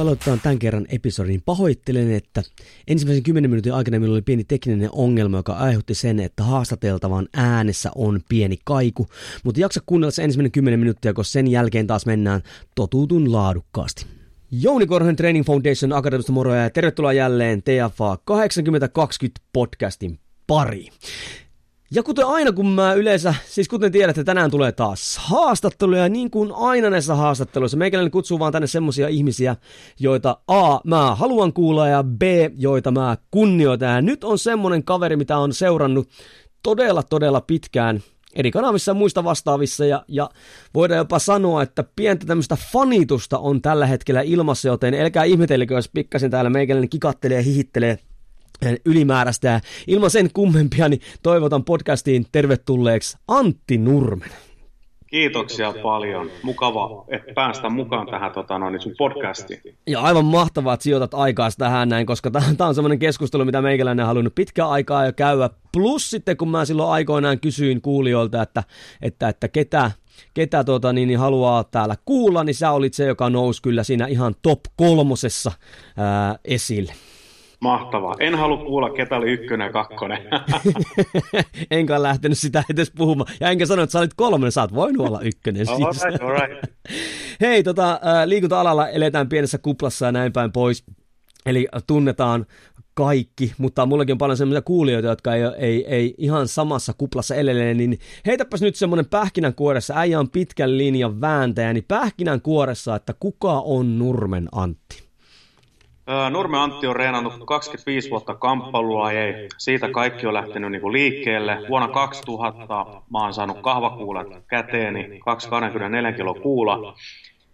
Kuin aloitetaan tämän kerran episodin, pahoittelen, että ensimmäisen 10 minuutin aikana minulla oli pieni tekninen ongelma, joka aiheutti sen, että haastateltavan äänessä on pieni kaiku. Mutta jaksa kuunnella se ensimmäinen 10 minuuttia, koska sen jälkeen taas mennään totutun laadukkaasti. Jouni Korhonen Training Foundation Akademista moroja ja tervetuloa jälleen TFA 8020 podcastin pariin. Ja kuten aina, kun mä yleensä, siis kuten tiedätte, tänään tulee taas haastatteluja, niin kuin aina näissä haastatteluissa. Meikäläinen kutsuu vaan tänne semmosia ihmisiä, joita A, mä haluan kuulla ja B, joita mä kunnioitan. Ja nyt on semmonen kaveri, mitä on seurannut todella, todella pitkään eri kanavissa ja muista vastaavissa, ja, ja voidaan jopa sanoa, että pientä tämmöistä fanitusta on tällä hetkellä ilmassa, joten älkää ihmetelkö, jos pikkasen täällä meikäläinen kikattelee ja hihittelee ylimääräistä. Ja ilman sen kummempia, niin toivotan podcastiin tervetulleeksi Antti Nurmen. Kiitoksia paljon. Mukava, että päästä mukaan tähän tota, no, niin sun podcastiin. Ja aivan mahtavaa, että sijoitat aikaa tähän näin, koska tämä on semmoinen keskustelu, mitä meikäläinen on halunnut pitkään aikaa jo käydä. Plus sitten, kun mä silloin aikoinaan kysyin kuulijoilta, että, että, että ketä, ketä tuota, niin, niin haluaa täällä kuulla, niin sä olit se, joka nousi kyllä siinä ihan top kolmosessa ää, esille. Mahtavaa. En halua kuulla, ketä oli ykkönen ja kakkonen. enkä lähtenyt sitä edes puhumaan. Ja enkä sano, että sä olit kolmonen, sä oot voinut olla ykkönen. All siis. right, all right. Hei, tota, liikunta-alalla eletään pienessä kuplassa ja näin päin pois. Eli tunnetaan kaikki, mutta mullakin on paljon sellaisia kuulijoita, jotka ei, ei, ei ihan samassa kuplassa elele, niin heitäpäs nyt semmoinen pähkinänkuoressa, äijä on pitkän linjan vääntäjä, niin pähkinänkuoressa, että kuka on Nurmen Antti? Nurme Antti on reenannut 25 vuotta kamppailua, ei. Siitä kaikki on lähtenyt niin kuin liikkeelle. Vuonna 2000 mä oon saanut kahvakuulat käteeni, 224 kilo kuula.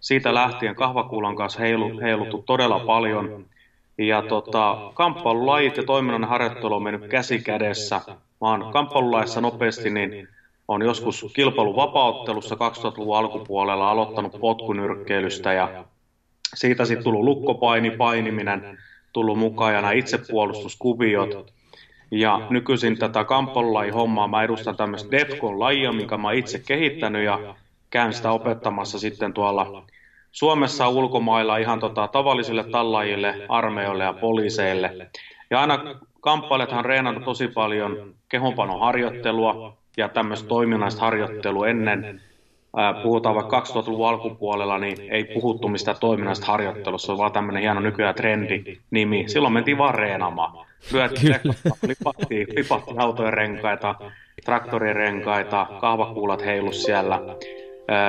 Siitä lähtien kahvakuulan kanssa heilu, heiluttu todella paljon. Ja tota, kamppailulajit ja toiminnan harjoittelu on mennyt käsi kädessä. Mä oon kamppailulaissa nopeasti, niin on joskus kilpailuvapauttelussa 2000-luvun alkupuolella aloittanut potkunyrkkeilystä ja siitä sitten tullut lukkopaini, painiminen, tullut mukaan ja nämä itsepuolustuskuviot. Ja nykyisin tätä kamppailulaji hommaa. Mä edustan tämmöistä Defcon-lajia, minkä mä itse kehittänyt ja käyn sitä opettamassa sitten tuolla Suomessa ulkomailla ihan tota, tavallisille tallajille, armeijoille ja poliiseille. Ja aina kamppailijathan on reenannut tosi paljon kehonpanoharjoittelua ja tämmöistä toiminnallista harjoittelua ennen puhutaan vaikka 2000-luvun alkupuolella, niin ei puhuttu mistä toiminnasta harjoittelussa, se on vaan tämmöinen hieno nykyään trendi nimi. Silloin mentiin vaan reenaamaan. Lyötiin lipattiin, lipattiin autojen renkaita, traktorien renkaita, kahvakuulat heilus siellä,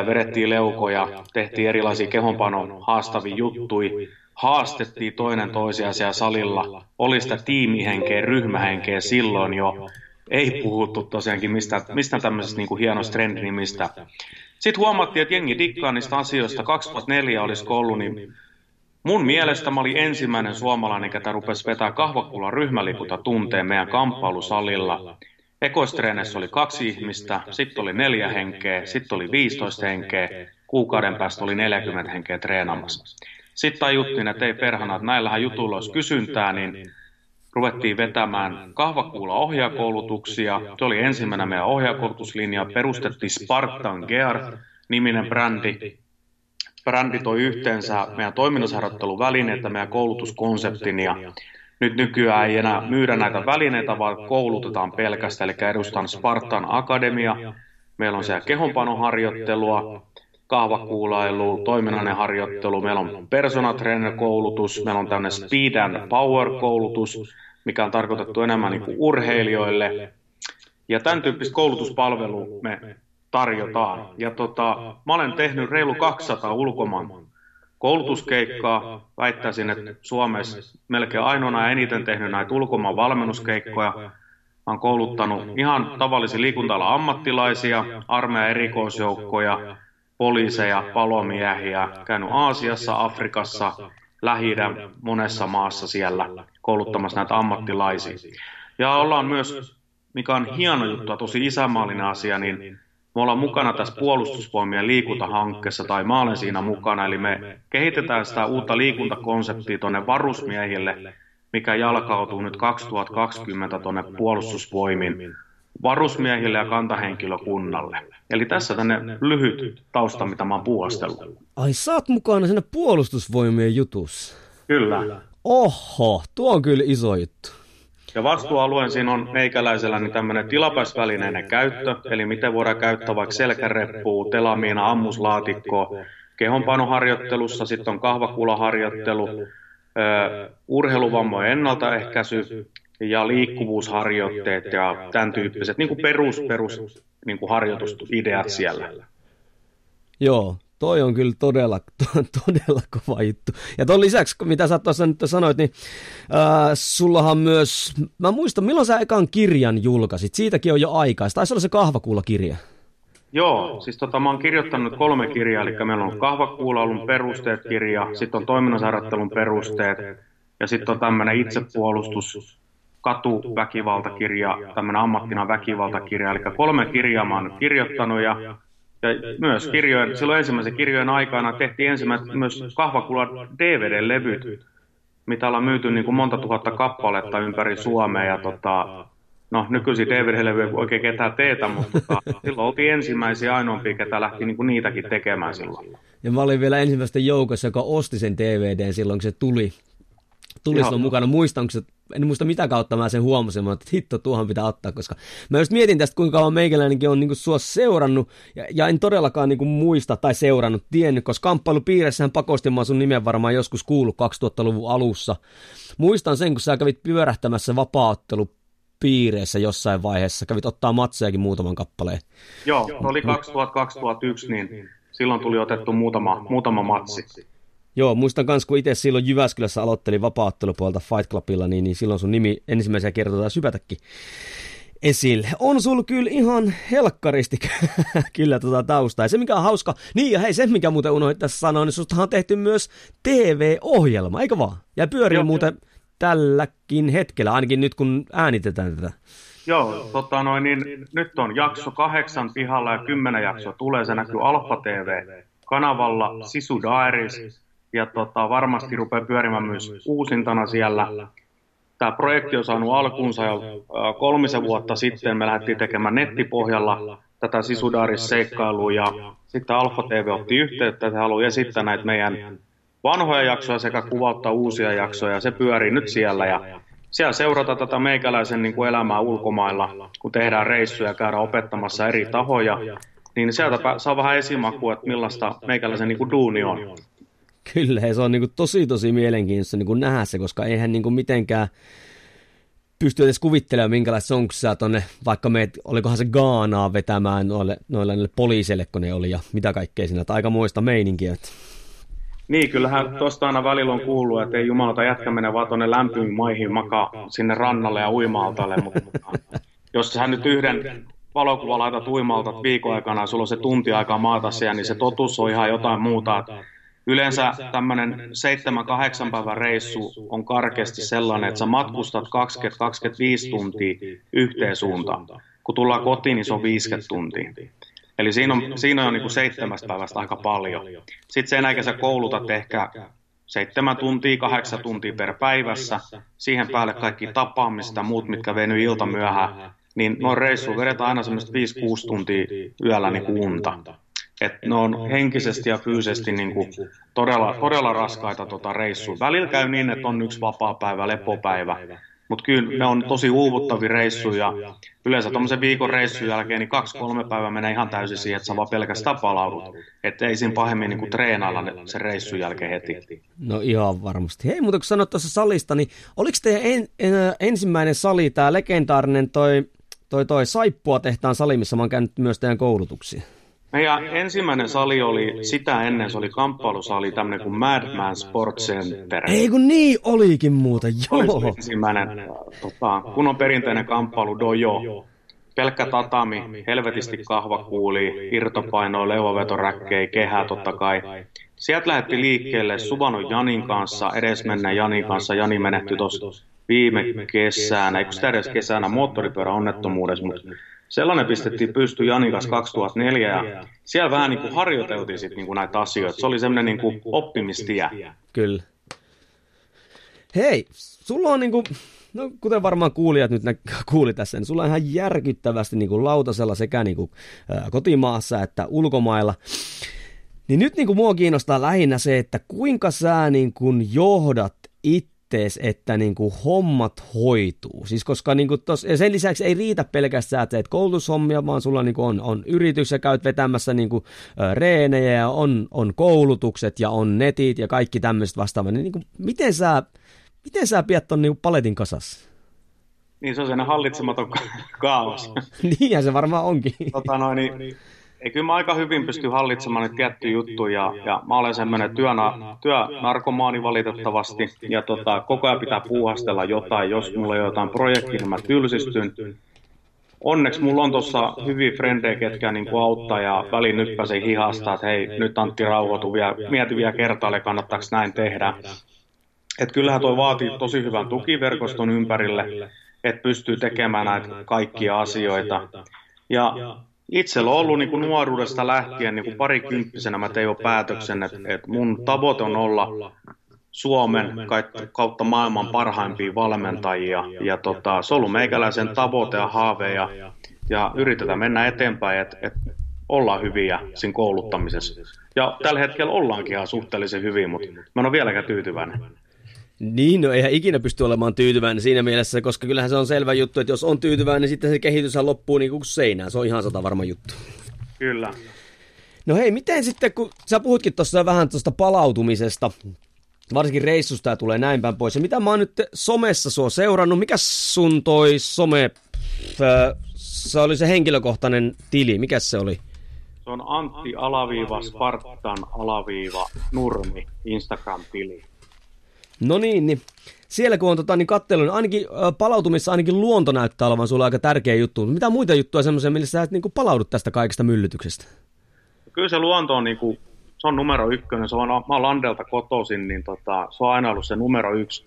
vedettiin leukoja, tehtiin erilaisia kehonpanon haastavia juttui, haastettiin toinen toisia siellä salilla, oli sitä tiimihenkeä, ryhmähenkeä silloin jo, ei puhuttu tosiaankin mistä, mistä tämmöisestä niin kuin hienosta trendinimistä. Sitten huomattiin, että jengi dikkaa niistä asioista. 2004 olisi ollut, niin mun mielestä mä olin ensimmäinen suomalainen, ketä rupesi vetää kahvakuulla ryhmälikunta tunteen meidän kamppailusalilla. Ekoistreenissä oli kaksi ihmistä, sitten oli neljä henkeä, sitten oli 15 henkeä, kuukauden päästä oli 40 henkeä treenaamassa. Sitten tajuttiin, että ei perhana, että näillähän jutuilla olisi kysyntää, niin ruvettiin vetämään kahvakuulla ohjaakoulutuksia. Se oli ensimmäinen meidän ohjaakoulutuslinja. Perustettiin Spartan Gear niminen brändi. Brändi toi yhteensä meidän toiminnasharjoitteluvälineitä, meidän koulutuskonseptin ja nyt nykyään ei enää myydä näitä välineitä, vaan koulutetaan pelkästään, eli edustan Spartan Akademia. Meillä on siellä kehonpanoharjoittelua, kahvakuulailu, toiminnallinen harjoittelu, meillä on personal trainer koulutus, meillä on tämmöinen speed and power koulutus, mikä on tarkoitettu enemmän niin kuin urheilijoille. Ja tämän tyyppistä koulutuspalvelua me tarjotaan. Ja tota, mä olen tehnyt reilu 200 ulkomaan koulutuskeikkaa. Väittäisin, että Suomessa melkein ainoana eniten tehnyt näitä ulkomaan valmennuskeikkoja. Mä oon kouluttanut ihan tavallisia liikunta ammattilaisia, armeijan erikoisjoukkoja, poliiseja, palomiehiä, käynyt Aasiassa, Afrikassa, lähi monessa maassa siellä kouluttamassa näitä ammattilaisia. Ja ollaan myös, mikä on hieno juttu ja tosi isämaallinen asia, niin me ollaan mukana tässä puolustusvoimien liikuntahankkeessa, tai mä olen siinä mukana, eli me kehitetään sitä uutta liikuntakonseptia tuonne varusmiehille, mikä jalkautuu nyt 2020 tuonne puolustusvoimiin varusmiehille ja kantahenkilökunnalle. Eli tässä tänne lyhyt tausta, mitä mä oon. Ai sä oot mukana siinä puolustusvoimien jutussa? Kyllä. Oho, tuo on kyllä iso juttu. Ja vastuualueen siinä on meikäläisellä niin tämmöinen tilapäisvälineinen käyttö, eli miten voidaan käyttää vaikka selkäreppua, telamiina, ammuslaatikkoa, kehonpanoharjoittelussa, sitten on kahvakulaharjoittelu, urheiluvammojen ennaltaehkäisy ja liikkuvuusharjoitteet ja tämän tyyppiset niin kuin perus, perus niin kuin harjoitusideat siellä. Joo, toi on kyllä todella, todella kova juttu. Ja ton lisäksi, mitä sä tuossa nyt sanoit, niin äh, sullahan myös, mä muistan, milloin sä ekan kirjan julkaisit? Siitäkin on jo aikaa. Taisi olla se kahvakuulla-kirja. Joo, siis tota, mä oon kirjoittanut kolme kirjaa, eli meillä on kahvakuulaulun perusteet kirja, sitten on toiminnasharjoittelun perusteet, ja sitten on tämmöinen itsepuolustus, katuväkivaltakirja, tämmöinen ammattina väkivaltakirja, eli kolme kirjaa mä oon kirjoittanut, ja, ja myös kirjojen, silloin ensimmäisen kirjojen aikana tehtiin ensimmäiset myös kahvakuulla DVD-levyt, mitä ollaan myyty niin kuin monta tuhatta kappaletta ympäri Suomea, ja tota, no nykyisin DVD-levyjä ei oikein ketään teetä, mutta tota, silloin oltiin ensimmäisiä ainoampia, ketä lähti niin kuin niitäkin tekemään silloin. Ja mä olin vielä ensimmäisten joukossa, joka osti sen DVDn silloin, kun se tuli. Tuli silloin mukana. Muistan, kun se, en muista mitä kautta mä sen huomasin, että hitto, tuohon pitää ottaa, koska mä just mietin tästä, kuinka kauan meikäläinenkin on niin kuin sua seurannut, ja, ja en todellakaan niin kuin muista tai seurannut, tiennyt, koska kamppailupiirissähän pakosti mä sun nimen varmaan joskus kuullut 2000-luvun alussa. Muistan sen, kun sä kävit pyörähtämässä vapaaottelu piireissä jossain vaiheessa, kävit ottaa matsejakin muutaman kappaleen. Joo, oli 2000-2001, niin silloin tuli otettu muutama, muutama matsi. Joo, muistan myös, kun itse silloin Jyväskylässä aloittelin vapaattelupuolta Fight Clubilla, niin, niin silloin sun nimi ensimmäisiä kertoja sypätäkin esille. On sul kyllä ihan helkkaristi kyllä tuota taustaa. Ja se mikä on hauska, niin ja hei se mikä muuten unohdin tässä sanoa, niin sustahan on tehty myös TV-ohjelma, eikö vaan? Ja pyörii Joo, muuten jo tälläkin hetkellä, ainakin nyt kun äänitetään tätä. Joo, tota noin, niin nyt on jakso kahdeksan pihalla ja kymmenen jaksoa tulee, se näkyy Alfa TV-kanavalla, Sisu Diaries, ja tota, varmasti rupeaa pyörimään myös uusintana siellä. Tämä projekti on saanut alkunsa jo kolmisen vuotta sitten, me lähdettiin tekemään nettipohjalla tätä Sisudaris-seikkailua, ja sitten Alfa TV otti yhteyttä, että haluaa esittää näitä meidän vanhoja jaksoja sekä kuvauttaa uusia jaksoja. Se pyörii nyt siellä ja siellä seurata tätä meikäläisen niin kuin elämää ulkomailla, kun tehdään reissuja ja käydään opettamassa eri tahoja. Niin sieltä saa vähän esimakua, että millaista meikäläisen niin kuin duuni on. Kyllä, se on niin kuin tosi tosi mielenkiintoista niin kuin nähdä se, koska eihän niin kuin mitenkään pysty edes kuvittelemaan, minkälaista sä tonne, vaikka meet, olikohan se Gaanaa vetämään noille, noille, noille poliisille, kun ne oli, ja mitä kaikkea siinä, että aika muista meininkiä. Että niin, kyllähän tuosta aina välillä on kuullut, että ei jumalata jätkä mene vaan tuonne lämpimiin maihin makaa sinne rannalle ja uimaltalle, mutta jos sä nyt yhden valokuva laitat uimalta viikon aikana ja sulla on se tunti aikaa maata siellä, niin se totuus on ihan jotain muuta. Yleensä tämmöinen 7-8 päivän reissu on karkeasti sellainen, että sä matkustat 20-25 tuntia yhteen suuntaan. Kun tullaan kotiin, niin se on 50 tuntia. Eli siinä on, siinä on niin kuin seitsemästä päivästä aika paljon. Sitten sen jälkeen sä koulutat ehkä seitsemän tuntia, kahdeksan tuntia per päivässä, siihen päälle kaikki tapaamista, muut, mitkä venyy ilta myöhään, niin noin reissu vedetään aina semmoista 5-6 tuntia yöllä niin kuin unta. Et ne on henkisesti ja fyysisesti niin kuin todella, todella raskaita tota reissuja. Välillä käy niin, että on yksi vapaa päivä, lepopäivä, mutta kyllä ne on tosi uuvuttavia reissuja. Yleensä tuommoisen viikon reissun jälkeen niin kaksi-kolme päivää menee ihan täysin siihen, että sä vaan pelkästään palaudut. Että ei siinä pahemmin niin kuin treenailla sen reissun jälkeen heti. No ihan varmasti. Hei, mutta kun sanoit tuossa salista, niin oliko teidän en, en, ensimmäinen sali, tämä legendaarinen toi, toi, toi Saippua tehtaan sali, missä mä oon käynyt myös teidän koulutuksia? Meidän ensimmäinen sali oli, sitä ennen se oli kamppailusali, tämmöinen kuin Madman Sports Center. Ei kun niin olikin muuta, joo. Oli ensimmäinen tota, kunnon perinteinen kamppailu dojo. Pelkkä tatami, helvetisti kahvakuuli, irtopainoa, leuvavetoräkkejä, kehää totta kai. Sieltä lähti liikkeelle Suvano Janin kanssa, edesmenneen Janin kanssa. Jani menehtyi tuossa viime kesänä, eikö sitä edes kesänä moottoripyörän onnettomuudessa, mutta sellainen pistettiin pysty Janin kanssa 2004 ja siellä vähän niin kuin harjoiteltiin sit niin kuin näitä asioita. Se oli semmoinen niin kuin oppimistie. Kyllä. Hei, sulla on niin kuin, no kuten varmaan kuulijat nyt kuuli tässä, niin sulla on ihan järkyttävästi niin kuin lautasella sekä niin kuin, ä, kotimaassa että ulkomailla. Niin nyt niin kuin mua kiinnostaa lähinnä se, että kuinka sä niin kuin johdat ittees, että niin kuin hommat hoituu. Siis koska niin kuin tos, ja sen lisäksi ei riitä pelkästään, että teet koulutushommia, vaan sulla niin kuin on, on yritys ja käyt vetämässä niin kuin, ö, reenejä ja on, on koulutukset ja on netit ja kaikki tämmöiset vastaavat. Niin, niin kuin, miten sä, miten sä pidät ton niin kuin paletin kasassa? Niin se on sen hallitsematon kaos. Niinhän se varmaan onkin. Tota noin, niin, ei, kyllä mä aika hyvin pystyn hallitsemaan niitä tiettyjä juttuja, ja mä olen semmoinen työna, työnarkomaani valitettavasti, ja tota, koko ajan pitää puuhastella jotain, jos mulla on jotain projektia, niin mä tylsistyn. Onneksi mulla on tuossa hyviä frendejä, ketkä niin auttaa ja väliin nyppäsee hihasta, että hei, nyt Antti rauhoitu vielä, mieti vielä kertaalle, kannattaako näin tehdä. Et kyllähän toi vaatii tosi hyvän tukiverkoston ympärille, että pystyy tekemään näitä kaikkia asioita. Ja itsellä on ollut niin kuin nuoruudesta lähtien niin kuin parikymppisenä mä tein jo päätöksen, että, että mun tavoite on olla Suomen kautta maailman parhaimpia valmentajia. Ja tota, se on ollut meikäläisen tavoite ja haave ja, ja yritetään mennä eteenpäin, että, että ollaan hyviä siinä kouluttamisessa. Ja tällä hetkellä ollaankin ihan suhteellisen hyvin, mutta mä en ole vieläkään tyytyväinen. Niin, no eihän ikinä pysty olemaan tyytyväinen siinä mielessä, koska kyllähän se on selvä juttu, että jos on tyytyväinen, niin sitten se kehitys loppuu niin kuin seinään. Se on ihan sata varma juttu. Kyllä. No hei, miten sitten, kun sä puhutkin tuossa vähän tuosta palautumisesta, varsinkin reissusta ja tulee näin päin pois. Ja mitä mä oon nyt somessa sua seurannut, mikä sun toi some, se oli se henkilökohtainen tili, mikä se oli? Se on Antti alaviiva Spartan alaviiva Nurmi Instagram-tili. No niin, niin siellä kun on tota, niin kattelu, niin ainakin palautumissa ainakin luonto näyttää olevan sulle aika tärkeä juttu. Mitä muita juttuja semmoisia, millä sä et niin kuin, palaudut tästä kaikesta myllytyksestä? Kyllä se luonto on, niin kuin, se on numero ykkönen. Se on, mä oon Landelta kotoisin, niin tota, se on aina ollut se numero yksi.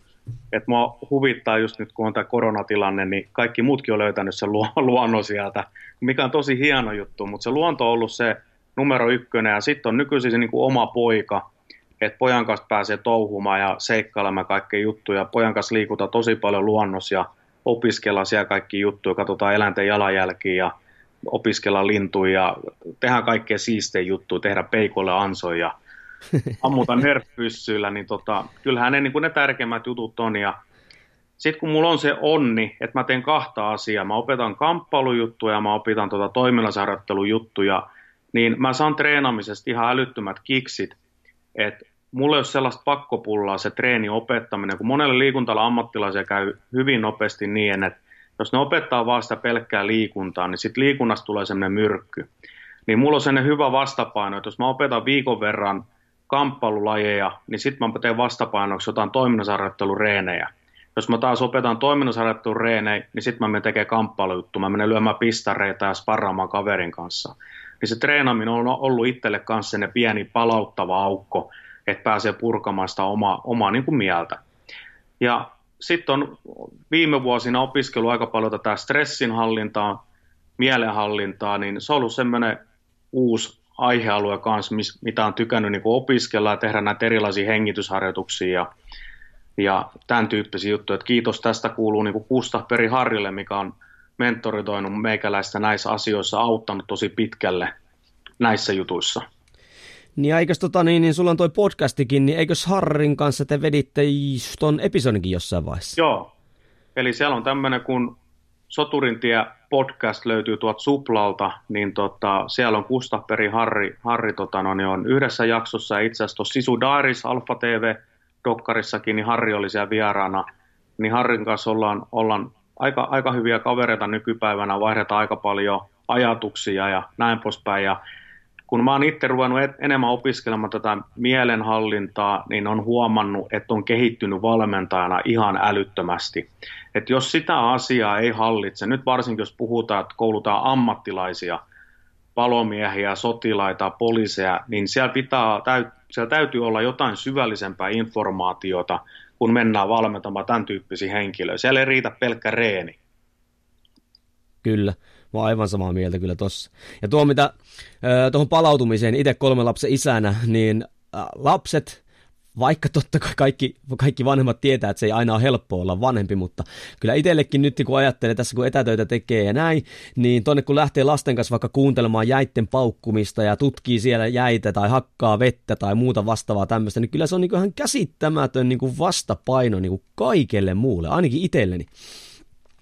Et mua huvittaa just nyt, kun on tämä koronatilanne, niin kaikki muutkin on löytänyt sen luonnon sieltä, mikä on tosi hieno juttu, mutta se luonto on ollut se numero ykkönen, ja sitten on nykyisin se niin kuin oma poika, että pojan kanssa pääsee touhumaan ja seikkailemaan kaikkea juttuja. Pojan kanssa liikutaan tosi paljon luonnossa ja opiskellaan siellä kaikki juttuja, katsotaan eläinten jalanjälkiä ja opiskellaan lintuja ja tehdään kaikkea siistejä juttuja, tehdä peikolle ansoja ja ammuta nerfpyssyillä, niin tota, kyllähän ne, niin kuin ne tärkeimmät jutut on. Ja sitten kun mulla on se onni, että mä teen kahta asiaa, mä opetan kamppailujuttuja ja mä opitan tota toiminnasharjoittelujuttuja, niin mä saan treenaamisesta ihan älyttömät kiksit, että mulla ei ole sellaista pakkopullaa se treeni opettaminen, kun monelle liikuntalla ammattilaisia käy hyvin nopeasti niin, että jos ne opettaa vaan sitä pelkkää liikuntaa, niin sitten liikunnasta tulee semmoinen myrkky. Niin mulla on sellainen hyvä vastapaino, että jos mä opetan viikon verran kamppailulajeja, niin sitten mä teen vastapainoksi jotain toiminnasarjoittelureenejä. Jos mä taas opetan toiminnasarjoittelureenejä, niin sitten mä menen tekemään kamppailujuttu. Mä menen lyömään pistareita ja sparraamaan kaverin kanssa. Niin se treenaaminen on ollut itselle kanssa ne pieni palauttava aukko, että pääsee purkamaan sitä omaa, omaa niin kuin mieltä. Ja sitten on viime vuosina opiskelu aika paljon tätä stressinhallintaa, mielenhallintaa, niin se on ollut semmoinen uusi aihealue kanssa, mitä on tykännyt niin opiskella ja tehdä näitä erilaisia hengitysharjoituksia ja, ja tämän tyyppisiä juttuja. Et kiitos tästä kuuluu niin Kusta Peri Harrille, mikä on mentoritoinut meikäläistä näissä asioissa, auttanut tosi pitkälle näissä jutuissa. Niin eikös tota niin, niin sulla on toi podcastikin, niin eikös Harrin kanssa te veditte ton episodinkin jossain vaiheessa? Joo, eli siellä on tämmöinen kun Soturintie podcast löytyy tuolta Suplalta, niin tota, siellä on Kustaperi Harri, Harri tota, no, niin on yhdessä jaksossa ja itse asiassa Sisu Dairis Alfa TV Dokkarissakin, niin Harri oli siellä vieraana, niin Harrin kanssa ollaan, ollaan aika, aika hyviä kavereita nykypäivänä, vaihdetaan aika paljon ajatuksia ja näin poispäin. Ja kun mä oon itse ruvennut enemmän opiskelemaan tätä mielenhallintaa, niin on huomannut, että on kehittynyt valmentajana ihan älyttömästi. Että jos sitä asiaa ei hallitse, nyt varsinkin jos puhutaan, että koulutaan ammattilaisia, palomiehiä, sotilaita, poliiseja, niin siellä, pitää, siellä täytyy olla jotain syvällisempää informaatiota, kun mennään valmentamaan tämän tyyppisiä henkilöitä. Siellä ei riitä pelkkä reeni. Kyllä. Mä oon aivan samaa mieltä kyllä tossa. Ja tuo mitä tuohon palautumiseen itse kolme lapsen isänä, niin lapset, vaikka totta kai kaikki, kaikki vanhemmat tietää, että se ei aina ole helppo olla vanhempi, mutta kyllä itsellekin nyt kun ajattelee tässä, kun etätöitä tekee ja näin, niin tonne kun lähtee lasten kanssa vaikka kuuntelemaan jäitten paukkumista ja tutkii siellä jäitä tai hakkaa vettä tai muuta vastaavaa tämmöistä, niin kyllä se on niin ihan käsittämätön niin kuin vastapaino niin kuin kaikelle muulle, ainakin itselleni.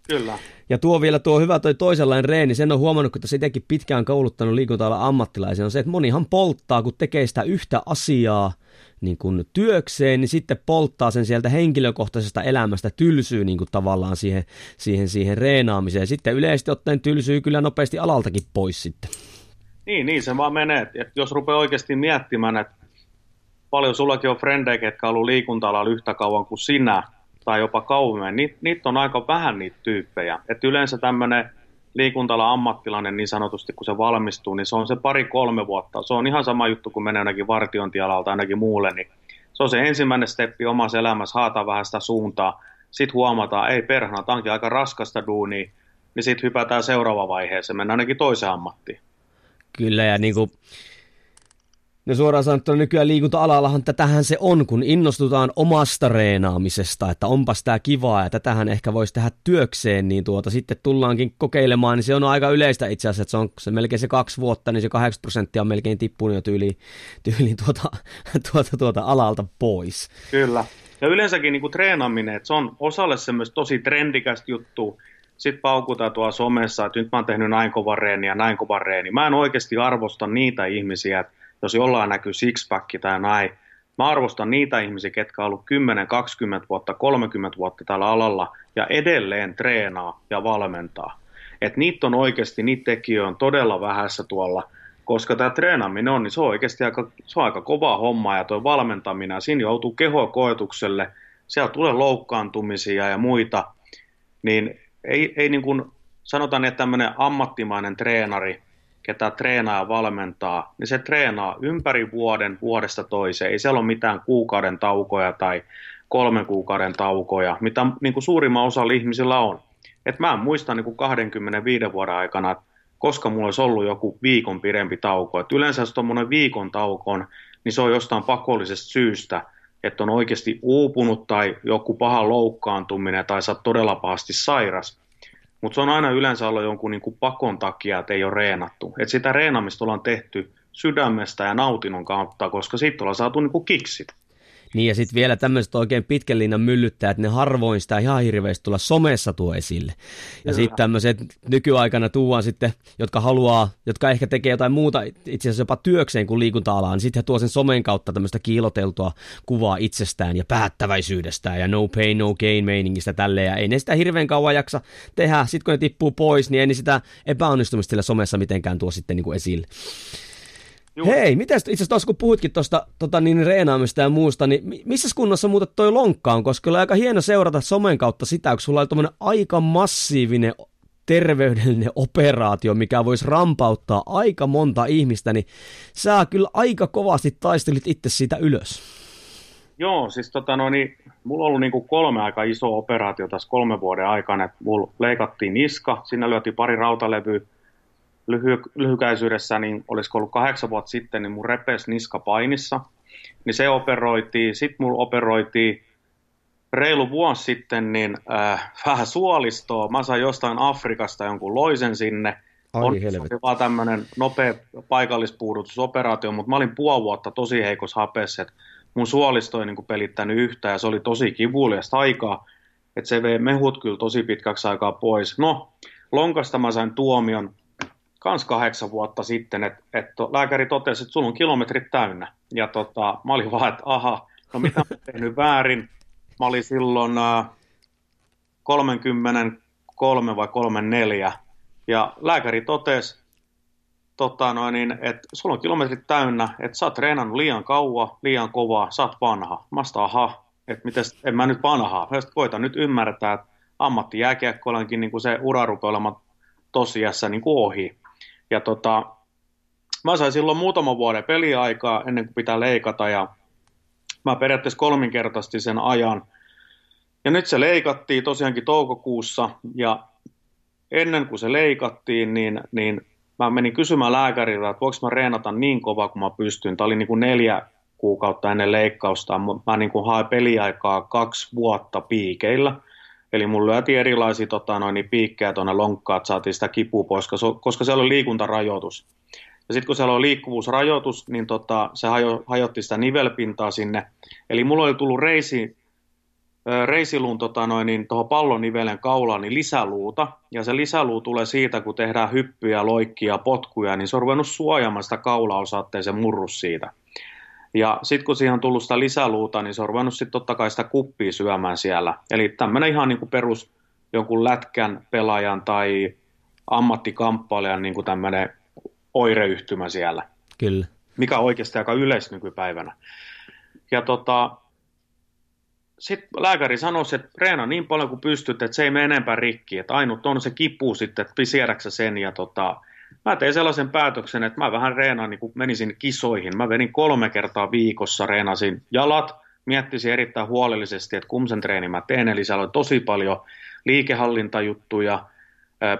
Kyllä. Ja tuo vielä tuo hyvä toi toisenlainen reeni, sen on huomannut, kun tässä itsekin pitkään kouluttanut liikunta ammattilaisia, on se, että monihan polttaa, kun tekee sitä yhtä asiaa niin kuin työkseen, niin sitten polttaa sen sieltä henkilökohtaisesta elämästä, tylsyy niin kuin tavallaan siihen, siihen, siihen reenaamiseen. Sitten yleisesti ottaen tylsyy kyllä nopeasti alaltakin pois sitten. Niin, niin se vaan menee. Että jos rupeaa oikeasti miettimään, että paljon sullakin on frendejä, jotka on ollut liikunta yhtä kauan kuin sinä, tai jopa kauemmin, niitä on aika vähän niitä tyyppejä. Et yleensä tämmöinen liikuntala ammattilainen niin sanotusti, kun se valmistuu, niin se on se pari-kolme vuotta. Se on ihan sama juttu, kun menee ainakin vartiointialalta ainakin muulle, niin se on se ensimmäinen steppi omassa elämässä, haetaan vähän sitä suuntaa. Sitten huomataan, ei perhana, tämä onkin aika raskasta duunia, niin sitten hypätään seuraava vaiheeseen, mennään ainakin toiseen ammattiin. Kyllä, ja niin kuin No suoraan sanottuna nykyään liikunta-alallahan tätähän se on, kun innostutaan omasta reenaamisesta, että onpas tämä kivaa ja tätähän ehkä voisi tehdä työkseen, niin tuota sitten tullaankin kokeilemaan, niin se on aika yleistä itse asiassa, että se on se melkein se kaksi vuotta, niin se 80 prosenttia on melkein tippunut jo tyyliin, tyyliin tuota, tuota, tuota alalta pois. Kyllä. Ja yleensäkin niin kuin treenaaminen, että se on osalle semmoista tosi trendikästä juttu, sitten paukutaan tuolla somessa, että nyt mä oon tehnyt näin kovan reeni ja näin kovan reeni. Mä en oikeasti arvosta niitä ihmisiä, että jos jollain näkyy sixpack tai näin. Mä arvostan niitä ihmisiä, ketkä on ollut 10, 20 vuotta, 30 vuotta tällä alalla ja edelleen treenaa ja valmentaa. Et niitä on oikeasti, niitä tekijöitä on todella vähässä tuolla, koska tämä treenaaminen on, niin se on oikeasti aika, se on aika kova homma ja tuo valmentaminen, siinä joutuu kehokoetukselle, siellä tulee loukkaantumisia ja muita, niin ei, ei niin kuin, sanotaan, että tämmöinen ammattimainen treenari, ketä treenaa valmentaa, niin se treenaa ympäri vuoden, vuodesta toiseen. Ei siellä ole mitään kuukauden taukoja tai kolmen kuukauden taukoja, mitä niin kuin suurimman osalla ihmisillä on. Et mä en muista niin kuin 25 vuoden aikana, koska mulla olisi ollut joku viikon pidempi tauko. Et yleensä jos tuommoinen viikon tauko on, niin se on jostain pakollisesta syystä, että on oikeasti uupunut tai joku paha loukkaantuminen tai sä oot todella pahasti sairas. Mutta se on aina yleensä ollut jonkun niin kuin pakon takia, että ei ole reenattu. Et sitä reenamista ollaan tehty sydämestä ja nautinnon kautta, koska siitä ollaan saatu niin kuin kiksit. Niin ja sitten vielä tämmöiset oikein pitkän linjan myllyttäjät, ne harvoin sitä ihan hirveästi tulla somessa tuo esille. Ja sitten tämmöiset nykyaikana tuodaan sitten, jotka haluaa, jotka ehkä tekee jotain muuta itse asiassa jopa työkseen kuin liikunta-alaa, niin sitten tuo sen somen kautta tämmöistä kiiloteltua kuvaa itsestään ja päättäväisyydestään ja no pain, no gain meiningistä tälleen. Ja ei ne sitä hirveän kauan jaksa tehdä. Sitten kun ne tippuu pois, niin ei ne sitä epäonnistumista sillä somessa mitenkään tuo sitten niin kuin esille. Juh. Hei, miten itse asiassa kun puhuitkin tuosta tota, niin, reenaamista ja muusta, niin missä kunnossa muuta toi lonkka on? Koska oli aika hieno seurata somen kautta sitä, kun sulla oli aika massiivinen terveydellinen operaatio, mikä voisi rampauttaa aika monta ihmistä, niin sä kyllä aika kovasti taistelit itse siitä ylös. Joo, siis tota no, niin, mulla on ollut niin kuin kolme aika iso operaatio tässä kolme vuoden aikana. että mulla leikattiin niska, sinne lyötiin pari rautalevyä, lyhy, lyhykäisyydessä, niin olisiko ollut kahdeksan vuotta sitten, niin mun repes niska painissa. Niin se operoitiin, sitten mun operoitiin reilu vuosi sitten niin äh, vähän suolistoa. Mä sain jostain Afrikasta jonkun loisen sinne. Ai on vaan tämmöinen nopea paikallispuudutusoperaatio, mutta mä olin puoli vuotta tosi heikossa hapessa, että mun suolisto ei niin pelittänyt yhtään ja se oli tosi kivuliasta aikaa, että se vei mehut kyllä tosi pitkäksi aikaa pois. No, lonkasta mä sain tuomion kans kahdeksan vuotta sitten, että et lääkäri totesi, että sulla on kilometrit täynnä. Ja tota, mä olin vaan, että aha, no mitä mä tehnyt väärin. Mä olin silloin äh, 33 vai 34. Ja lääkäri totesi, tota noin, niin, että sulla on kilometrit täynnä, että sä oot treenannut liian kauan, liian kovaa, sä oot vanha. Mä sitä, aha, että mites, en mä nyt vanhaa. Mä koitan nyt ymmärtää, että ammattijääkiekkoilankin niin se ura rupeaa olemaan niin kuin ohi. Ja tota, mä sain silloin muutaman vuoden peliaikaa ennen kuin pitää leikata ja mä periaatteessa kolminkertaisesti sen ajan. Ja nyt se leikattiin tosiaankin toukokuussa ja ennen kuin se leikattiin, niin, niin mä menin kysymään lääkäriltä, että voiko mä reenata niin kovaa kuin mä pystyn. Tämä oli niin kuin neljä kuukautta ennen leikkausta. Mä niin kuin hain peliaikaa kaksi vuotta piikeillä. Eli mulla lyötiin erilaisia tota, noin, niin piikkejä tuonne lonkkaan, että saatiin sitä kipua pois, koska siellä oli liikuntarajoitus. Ja sitten kun siellä on liikkuvuusrajoitus, niin tota, se hajo, hajotti sitä nivelpintaa sinne. Eli mulla oli tullut reisi, reisiluun tota noin, niin tuohon pallonivelen kaulaan niin lisäluuta. Ja se lisäluu tulee siitä, kun tehdään hyppyjä, loikkia, potkuja, niin se on ruvennut suojaamaan sitä kaulaosaa, se murru siitä. Ja sitten kun siihen on tullut sitä lisäluuta, niin se on ruvennut sitten totta kai sitä kuppia syömään siellä. Eli tämmöinen ihan niin kuin perus jonkun lätkän pelaajan tai ammattikamppailijan niin kuin tämmöinen oireyhtymä siellä. Kyllä. Mikä on oikeasti aika yleis nykypäivänä. Ja tota, sitten lääkäri sanoi, että reena niin paljon kuin pystyt, että se ei mene enempää rikki. Että ainut on se kipu sitten, että siedäksä sen. Ja tota, mä tein sellaisen päätöksen, että mä vähän reenaan niin kuin menisin kisoihin. Mä venin kolme kertaa viikossa, reenasin jalat, miettisin erittäin huolellisesti, että kumsen treeni mä teen. Eli siellä oli tosi paljon liikehallintajuttuja,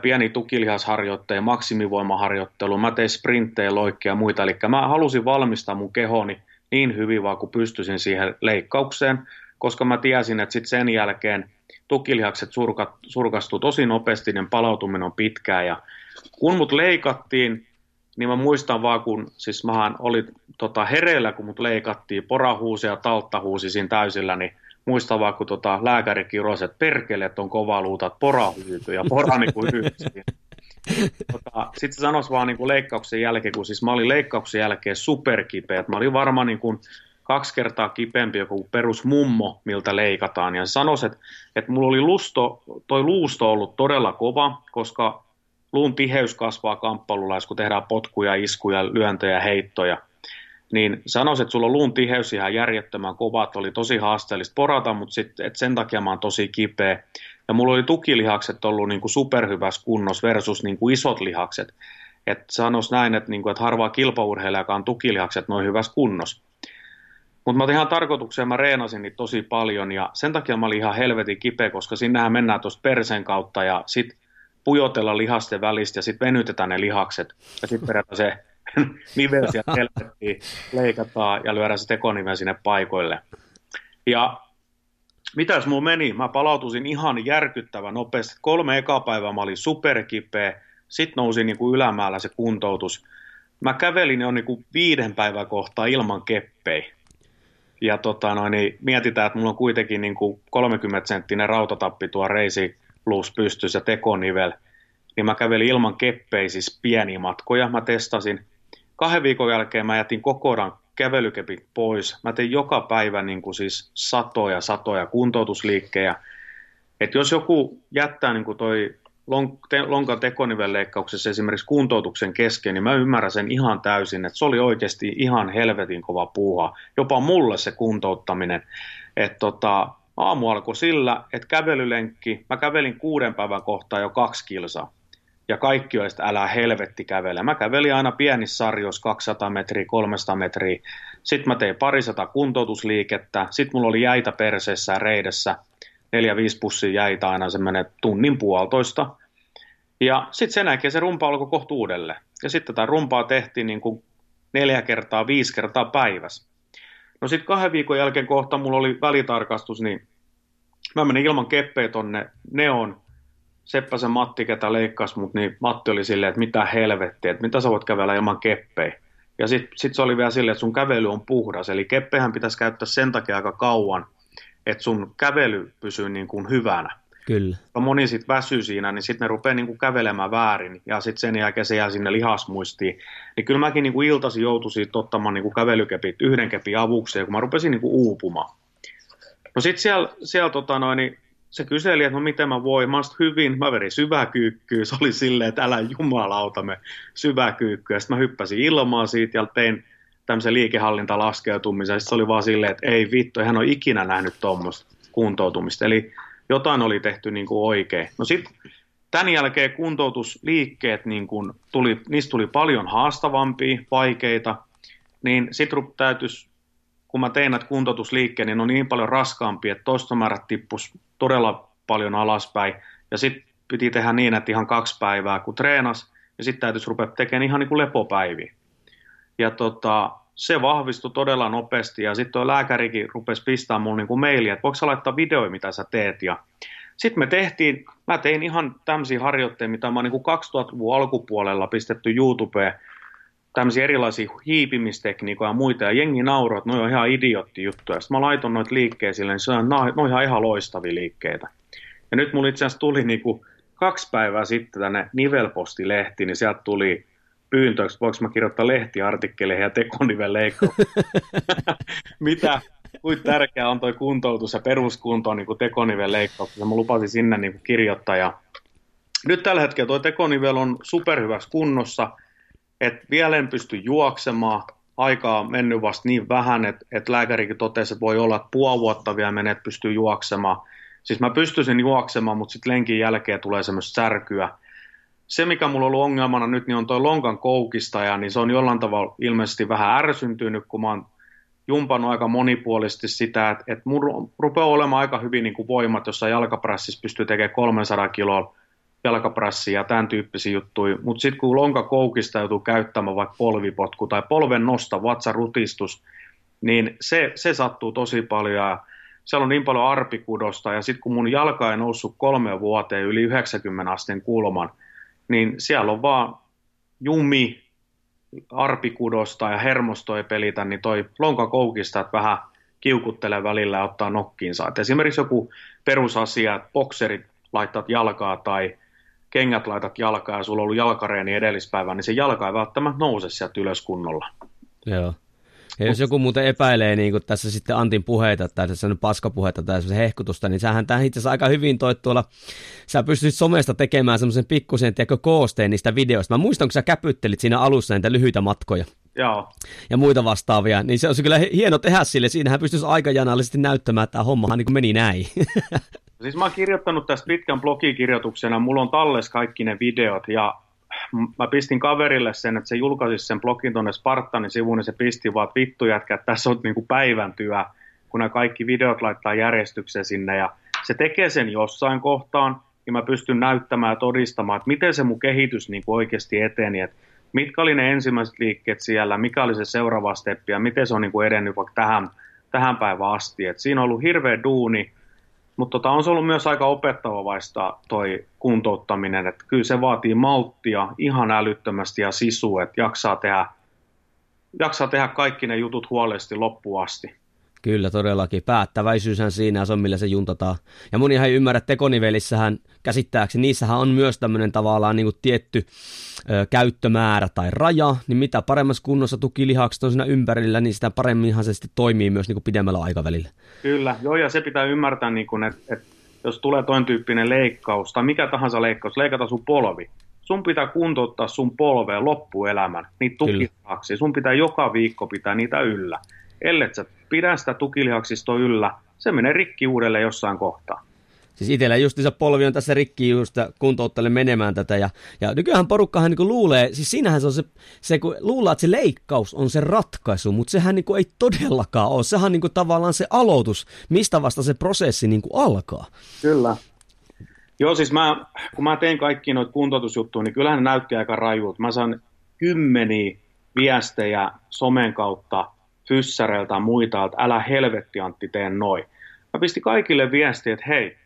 pieni tukilihasharjoitteja, maksimivoimaharjoittelu, mä tein sprinttejä, loikkeja ja muita. Eli mä halusin valmistaa mun kehoni niin hyvin vaan kuin pystyisin siihen leikkaukseen, koska mä tiesin, että sitten sen jälkeen tukilihakset surka, surkastuu tosi nopeasti, niin palautuminen on pitkää ja kun mut leikattiin, niin mä muistan vaan, kun siis mähän oli tota, hereillä, kun mut leikattiin, porahuusi ja talttahuusi siinä täysillä, niin muistan vaan, kun tota, lääkäri kirosi, että perkele, että on kova luuta, että pora hyytyy ja pora niin kuin tota, Sitten se sanoisi vaan niin kuin leikkauksen jälkeen, kun siis mä olin leikkauksen jälkeen superkipeä, mä olin varmaan niin kuin kaksi kertaa kipeämpi joku perus mummo, miltä leikataan. Ja se sanoisi, että, että mulla oli lusto, toi luusto ollut todella kova, koska luun tiheys kasvaa kamppailulla, kun tehdään potkuja, iskuja, lyöntöjä, heittoja. Niin sanoisin, että sulla on luun tiheys ihan järjettömän kova, että oli tosi haasteellista porata, mutta sit, et sen takia mä oon tosi kipeä. Ja mulla oli tukilihakset ollut niin kuin superhyvässä kunnossa versus niin kuin isot lihakset. Että sanois näin, että, niin kuin, että harvaa kilpaurheilijakaan tukilihakset noin hyvässä kunnossa. Mutta mä otin ihan tarkoitukseen, mä reenasin niitä tosi paljon ja sen takia mä olin ihan helvetin kipeä, koska sinnehän mennään tuosta persen kautta ja sitten pujotella lihasten välistä ja sitten venytetään ne lihakset ja sitten perätä se nivel sieltä leikataan ja lyödään se tekonivel sinne paikoille. Ja mitä jos mulla meni? Mä palautuisin ihan järkyttävän nopeasti. Kolme eka päivää mä olin superkipeä, sitten nousi niin kuin ylämäellä se kuntoutus. Mä kävelin jo niin kuin viiden päivän kohtaa ilman keppei. Ja tota noin, niin mietitään, että mulla on kuitenkin niin kuin 30 senttinen rautatappi tuo reisi plus pystys ja tekonivel, niin mä kävelin ilman keppejä siis pieniä matkoja. Mä testasin. Kahden viikon jälkeen mä jätin kokonaan kävelykepit pois. Mä tein joka päivä niin kuin siis satoja, satoja kuntoutusliikkejä. että jos joku jättää niin kuin toi lonkan tekonivelleikkauksessa esimerkiksi kuntoutuksen kesken, niin mä ymmärrän sen ihan täysin, että se oli oikeasti ihan helvetin kova puuha. Jopa mulle se kuntouttaminen. Että tota, aamu alkoi sillä, että kävelylenkki, mä kävelin kuuden päivän kohtaa jo kaksi kilsaa. Ja kaikki oli, että älä helvetti kävele. Mä kävelin aina pienissä sarjoissa 200 metriä, 300 metriä. Sitten mä tein parisata kuntoutusliikettä. Sitten mulla oli jäitä perseessä ja reidessä. Neljä, viisi pussia jäitä aina semmoinen tunnin puolitoista. Ja sitten sen jälkeen se rumpa alkoi kohta uudelleen. Ja sitten tätä rumpaa tehtiin niin kuin neljä kertaa, viisi kertaa päivässä. No sitten kahden viikon jälkeen kohta mulla oli välitarkastus, niin mä menin ilman keppejä tonne Neon. Seppäsen Matti, ketä leikkasi mut, niin Matti oli silleen, että mitä helvettiä, että mitä sä voit kävellä ilman keppejä. Ja sitten sit se oli vielä silleen, että sun kävely on puhdas, eli keppehän pitäisi käyttää sen takia aika kauan, että sun kävely pysyy niin kuin hyvänä. Kyllä. Ja moni sitten väsyy siinä, niin sitten ne rupeaa niinku kävelemään väärin ja sitten sen jälkeen se jää sinne lihasmuistiin. Niin kyllä mäkin niinku iltasi joutuisin ottamaan niinku kävelykepit yhden kepin avuksi, kun mä rupesin niinku uupumaan. No sitten siellä, siellä tota noin, niin se kyseli, että no miten mä voin, mä hyvin, mä verin syväkyykkyä, se oli silleen, että älä jumalauta me syväkyykkyä, sitten mä hyppäsin ilmaan siitä ja tein tämmöisen liikehallintalaskeutumisen, sitten se oli vaan silleen, että ei vittu, hän on ikinä nähnyt tuommoista kuntoutumista, eli jotain oli tehty niin kuin oikein. No sitten tämän jälkeen kuntoutusliikkeet, niin kuin tuli, niistä tuli paljon haastavampia, vaikeita, niin sitten täytyisi, kun mä tein näitä kuntoutusliikkeitä, niin on niin paljon raskaampia, että toistomäärät tippus todella paljon alaspäin, ja sitten piti tehdä niin, että ihan kaksi päivää kun treenas, ja sitten täytyisi rupea tekemään ihan niin kuin lepopäiviä. Ja tota, se vahvistui todella nopeasti, ja sitten tuo lääkärikin rupesi pistämään mulle niin mailia, että voiko laittaa videoja, mitä sä teet, sitten me tehtiin, mä tein ihan tämmöisiä harjoitteita, mitä mä niin kuin 2000-luvun alkupuolella pistetty YouTubeen, tämmöisiä erilaisia hiipimistekniikoja ja muita, ja jengi nauroi, että ne on ihan idiootti juttuja. Sitten mä laitoin noita liikkeeseen niin se on, ne on ihan, ihan loistavia liikkeitä. Ja nyt mulla itse asiassa tuli niin kuin kaksi päivää sitten tänne Nivelposti-lehti, niin sieltä tuli pyyntö, että voiko mä kirjoittaa lehtiartikkeleihin ja tekonivelleikkauksia. Mitä, kuinka tärkeää on toi kuntoutus ja peruskunto niin kuin tekonivelleikkauksessa. Mä lupasin sinne niin kuin kirjoittaa. Ja nyt tällä hetkellä tuo tekonivel on superhyvässä kunnossa, että vielä en pysty juoksemaan. Aikaa on mennyt vasta niin vähän, että, että lääkärikin totesi, että voi olla, että puoli vuotta vielä menee, että pystyy juoksemaan. Siis mä pystyisin juoksemaan, mutta sitten lenkin jälkeen tulee semmoista särkyä. Se, mikä mulla on ollut ongelmana nyt, niin on toi lonkan koukistaja, niin se on jollain tavalla ilmeisesti vähän ärsyntynyt, kun mä oon jumpannut aika monipuolisesti sitä, että, että mun rupeaa olemaan aika hyvin niin kuin voimat, jossa jalkaprässissä pystyy tekemään 300 kiloa jalkaprässiä ja tämän tyyppisiä juttuja, mutta sitten kun lonka koukista joutuu käyttämään vaikka polvipotku tai polven nosta, vatsarutistus, niin se, se sattuu tosi paljon ja siellä on niin paljon arpikudosta. Ja sitten kun mun jalka ei noussut kolme vuoteen yli 90 asteen kulman, niin siellä on vaan jumi, arpikudosta ja hermosto ei pelitä, niin toi lonkakoukista, että vähän kiukuttelee välillä ja ottaa nokkiinsa. Et esimerkiksi joku perusasia, että bokserit laitat jalkaa tai kengät laitat jalkaa ja sulla on ollut jalkareeni edellispäivä, niin se jalka ei välttämättä nouse sieltä ylös kunnolla. Joo. Ja jos joku muuten epäilee niin kuin tässä sitten Antin puheita tai tässä on paskapuhetta tai hehkutusta, niin sähän tämä itse asiassa aika hyvin toi tuolla, sä pystyt somesta tekemään semmoisen pikkusen tiedätkö, koosteen niistä videoista. Mä muistan, kun sä käpyttelit siinä alussa näitä lyhyitä matkoja. Joo. Ja muita vastaavia, niin se olisi kyllä hieno tehdä sille. Siinähän pystyisi aikajanallisesti näyttämään, että tämä hommahan niin meni näin. Siis mä oon kirjoittanut tästä pitkän blogikirjoituksena, mulla on talles kaikki ne videot ja mä pistin kaverille sen, että se julkaisi sen blogin tuonne Spartanin sivuun, niin se pisti vaan, että vittu jätkä, että tässä on niinku päivän työ, kun nämä kaikki videot laittaa järjestykseen sinne, ja se tekee sen jossain kohtaan, ja mä pystyn näyttämään ja todistamaan, että miten se mun kehitys niin kuin oikeasti eteni, että mitkä oli ne ensimmäiset liikkeet siellä, mikä oli se seuraava steppi, ja miten se on niin kuin edennyt vaikka tähän, tähän päivään asti. Et siinä on ollut hirveä duuni, mutta tota, on se ollut myös aika opettavaista toi kuntouttaminen, että kyllä se vaatii malttia ihan älyttömästi ja sisu, että jaksaa tehdä, jaksaa tehdä kaikki ne jutut huolellisesti loppuun asti. Kyllä todellakin. Päättäväisyyshän siinä on, millä se juntataan. Ja monihan ei ymmärrä, että tekonivelissähän käsittääkseni, niissähän on myös tämmöinen tavallaan niin kuin tietty ö, käyttömäärä tai raja, niin mitä paremmassa kunnossa tukilihakset on siinä ympärillä, niin sitä paremminhan se sitten toimii myös niin kuin pidemmällä aikavälillä. Kyllä, joo, ja se pitää ymmärtää, niin kuin, että, että jos tulee toin tyyppinen leikkaus, tai mikä tahansa leikkaus, leikata sun polvi, sun pitää kuntouttaa sun polvea loppuelämän, niitä tukilihaksia, sun pitää joka viikko pitää niitä yllä. Ellet sä pidä sitä tukilihaksistoa yllä, se menee rikki uudelleen jossain kohtaa. Siis itsellä se polvi on tässä rikki just kuntouttele menemään tätä. Ja, ja nykyään porukkahan niin luulee, siis siinähän se on se, se kun luullaan, että se leikkaus on se ratkaisu, mutta sehän niin ei todellakaan ole. Sehän on niin tavallaan se aloitus, mistä vasta se prosessi niin alkaa. Kyllä. Joo, siis mä, kun mä tein kaikki noita kuntoutusjuttuja, niin kyllähän ne näytti aika rajuut. Mä saan kymmeniä viestejä somen kautta fyssäreiltä ja muita, että älä helvetti Antti tee noin. Mä pistin kaikille viestiä, että hei,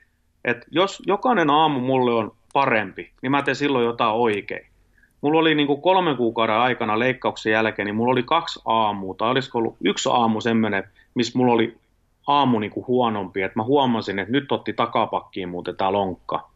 että jos jokainen aamu mulle on parempi, niin mä teen silloin jotain oikein. Mulla oli niin kuin kolmen kuukauden aikana leikkauksen jälkeen, niin mulla oli kaksi aamua, tai olisiko ollut yksi aamu semmoinen, missä mulla oli aamu niin kuin huonompi, että mä huomasin, että nyt otti takapakkiin muuten tämä lonkka.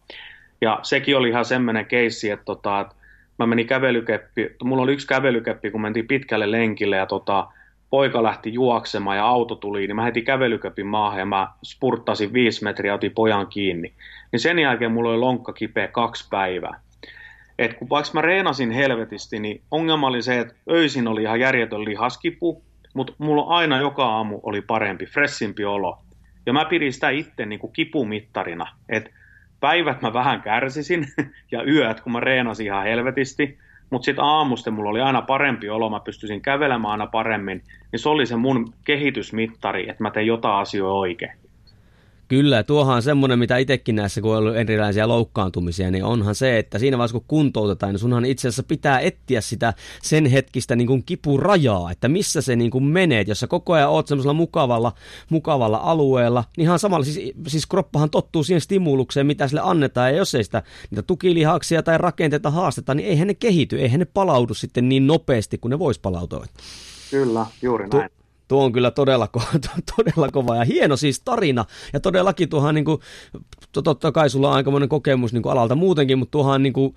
Ja sekin oli ihan semmoinen keissi, että, tota, että mä menin kävelykeppi, mulla oli yksi kävelykeppi, kun mentiin pitkälle lenkille, ja tota, poika lähti juoksemaan ja auto tuli, niin mä heti kävelyköpin maahan ja mä spurttasin viisi metriä ja otin pojan kiinni. Niin sen jälkeen mulla oli lonkka kipeä kaksi päivää. Et kun vaikka mä reenasin helvetisti, niin ongelma oli se, että öisin oli ihan järjetön lihaskipu, mutta mulla aina joka aamu oli parempi, fressimpi olo. Ja mä pidin sitä itse niin kuin kipumittarina, että päivät mä vähän kärsisin ja yöt, kun mä reenasin ihan helvetisti, mutta sitten aamusta mulla oli aina parempi olo, mä pystyisin kävelemään aina paremmin, niin se oli se mun kehitysmittari, että mä tein jotain asioita oikein. Kyllä, tuohan on semmoinen, mitä itsekin näissä, kun on ollut erilaisia loukkaantumisia, niin onhan se, että siinä vaiheessa, kun kuntoutetaan, niin sunhan itse asiassa pitää etsiä sitä sen hetkistä niin kuin kipurajaa, että missä se niin kuin menee. Jos sä koko ajan oot semmoisella mukavalla, mukavalla alueella, niin ihan samalla, siis, siis kroppahan tottuu siihen stimulukseen, mitä sille annetaan, ja jos ei sitä niitä tukilihaksia tai rakenteita haasteta, niin eihän ne kehity, eihän ne palaudu sitten niin nopeasti, kuin ne vois palautua. Kyllä, juuri näin. Tu- Tuo on kyllä todella, ko- todella kova ja hieno siis tarina. Ja todellakin tuohan niin kuin, totta kai sulla on aikamoinen kokemus niin kuin alalta muutenkin, mutta tuohan niin kuin,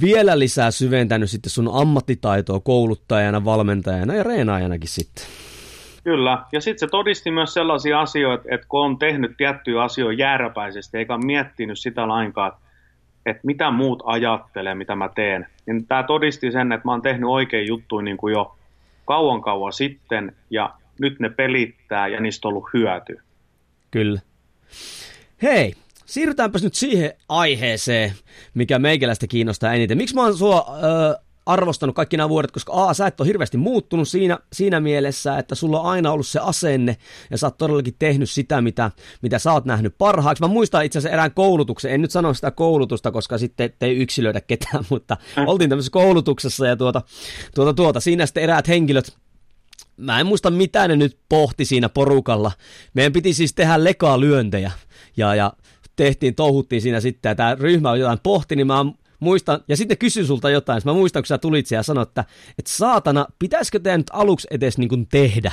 vielä lisää syventänyt sitten sun ammattitaitoa kouluttajana, valmentajana ja reenaajanakin sitten. Kyllä, ja sitten se todisti myös sellaisia asioita, että kun on tehnyt tiettyjä asioita jääräpäisesti, eikä miettinyt sitä lainkaan, että mitä muut ajattelee, mitä mä teen, niin tämä todisti sen, että mä oon tehnyt oikein juttuja niin kuin jo kauan kauan sitten ja nyt ne pelittää ja niistä on ollut hyöty. Kyllä. Hei, siirrytäänpäs nyt siihen aiheeseen, mikä meikäläistä kiinnostaa eniten. Miksi mä oon sua ö, arvostanut kaikki nämä vuodet, koska A, sä et ole hirveästi muuttunut siinä, siinä mielessä, että sulla on aina ollut se asenne ja sä oot todellakin tehnyt sitä, mitä, mitä sä oot nähnyt parhaaksi. Mä muistan itse asiassa erään koulutuksen, en nyt sano sitä koulutusta, koska sitten ei yksilöidä ketään, mutta mm. oltiin tämmöisessä koulutuksessa ja tuota, tuota, tuota, siinä sitten eräät henkilöt Mä en muista mitä ne nyt pohti siinä porukalla. Meidän piti siis tehdä lekaa lyöntejä ja, ja tehtiin, touhuttiin siinä sitten, ja tämä ryhmä jotain pohti, niin mä muistan, ja sitten kysyin sulta jotain, mä muistan, kun sä tulit ja sanoit, että, että saatana, pitäisikö teidän nyt aluksi edes niin tehdä?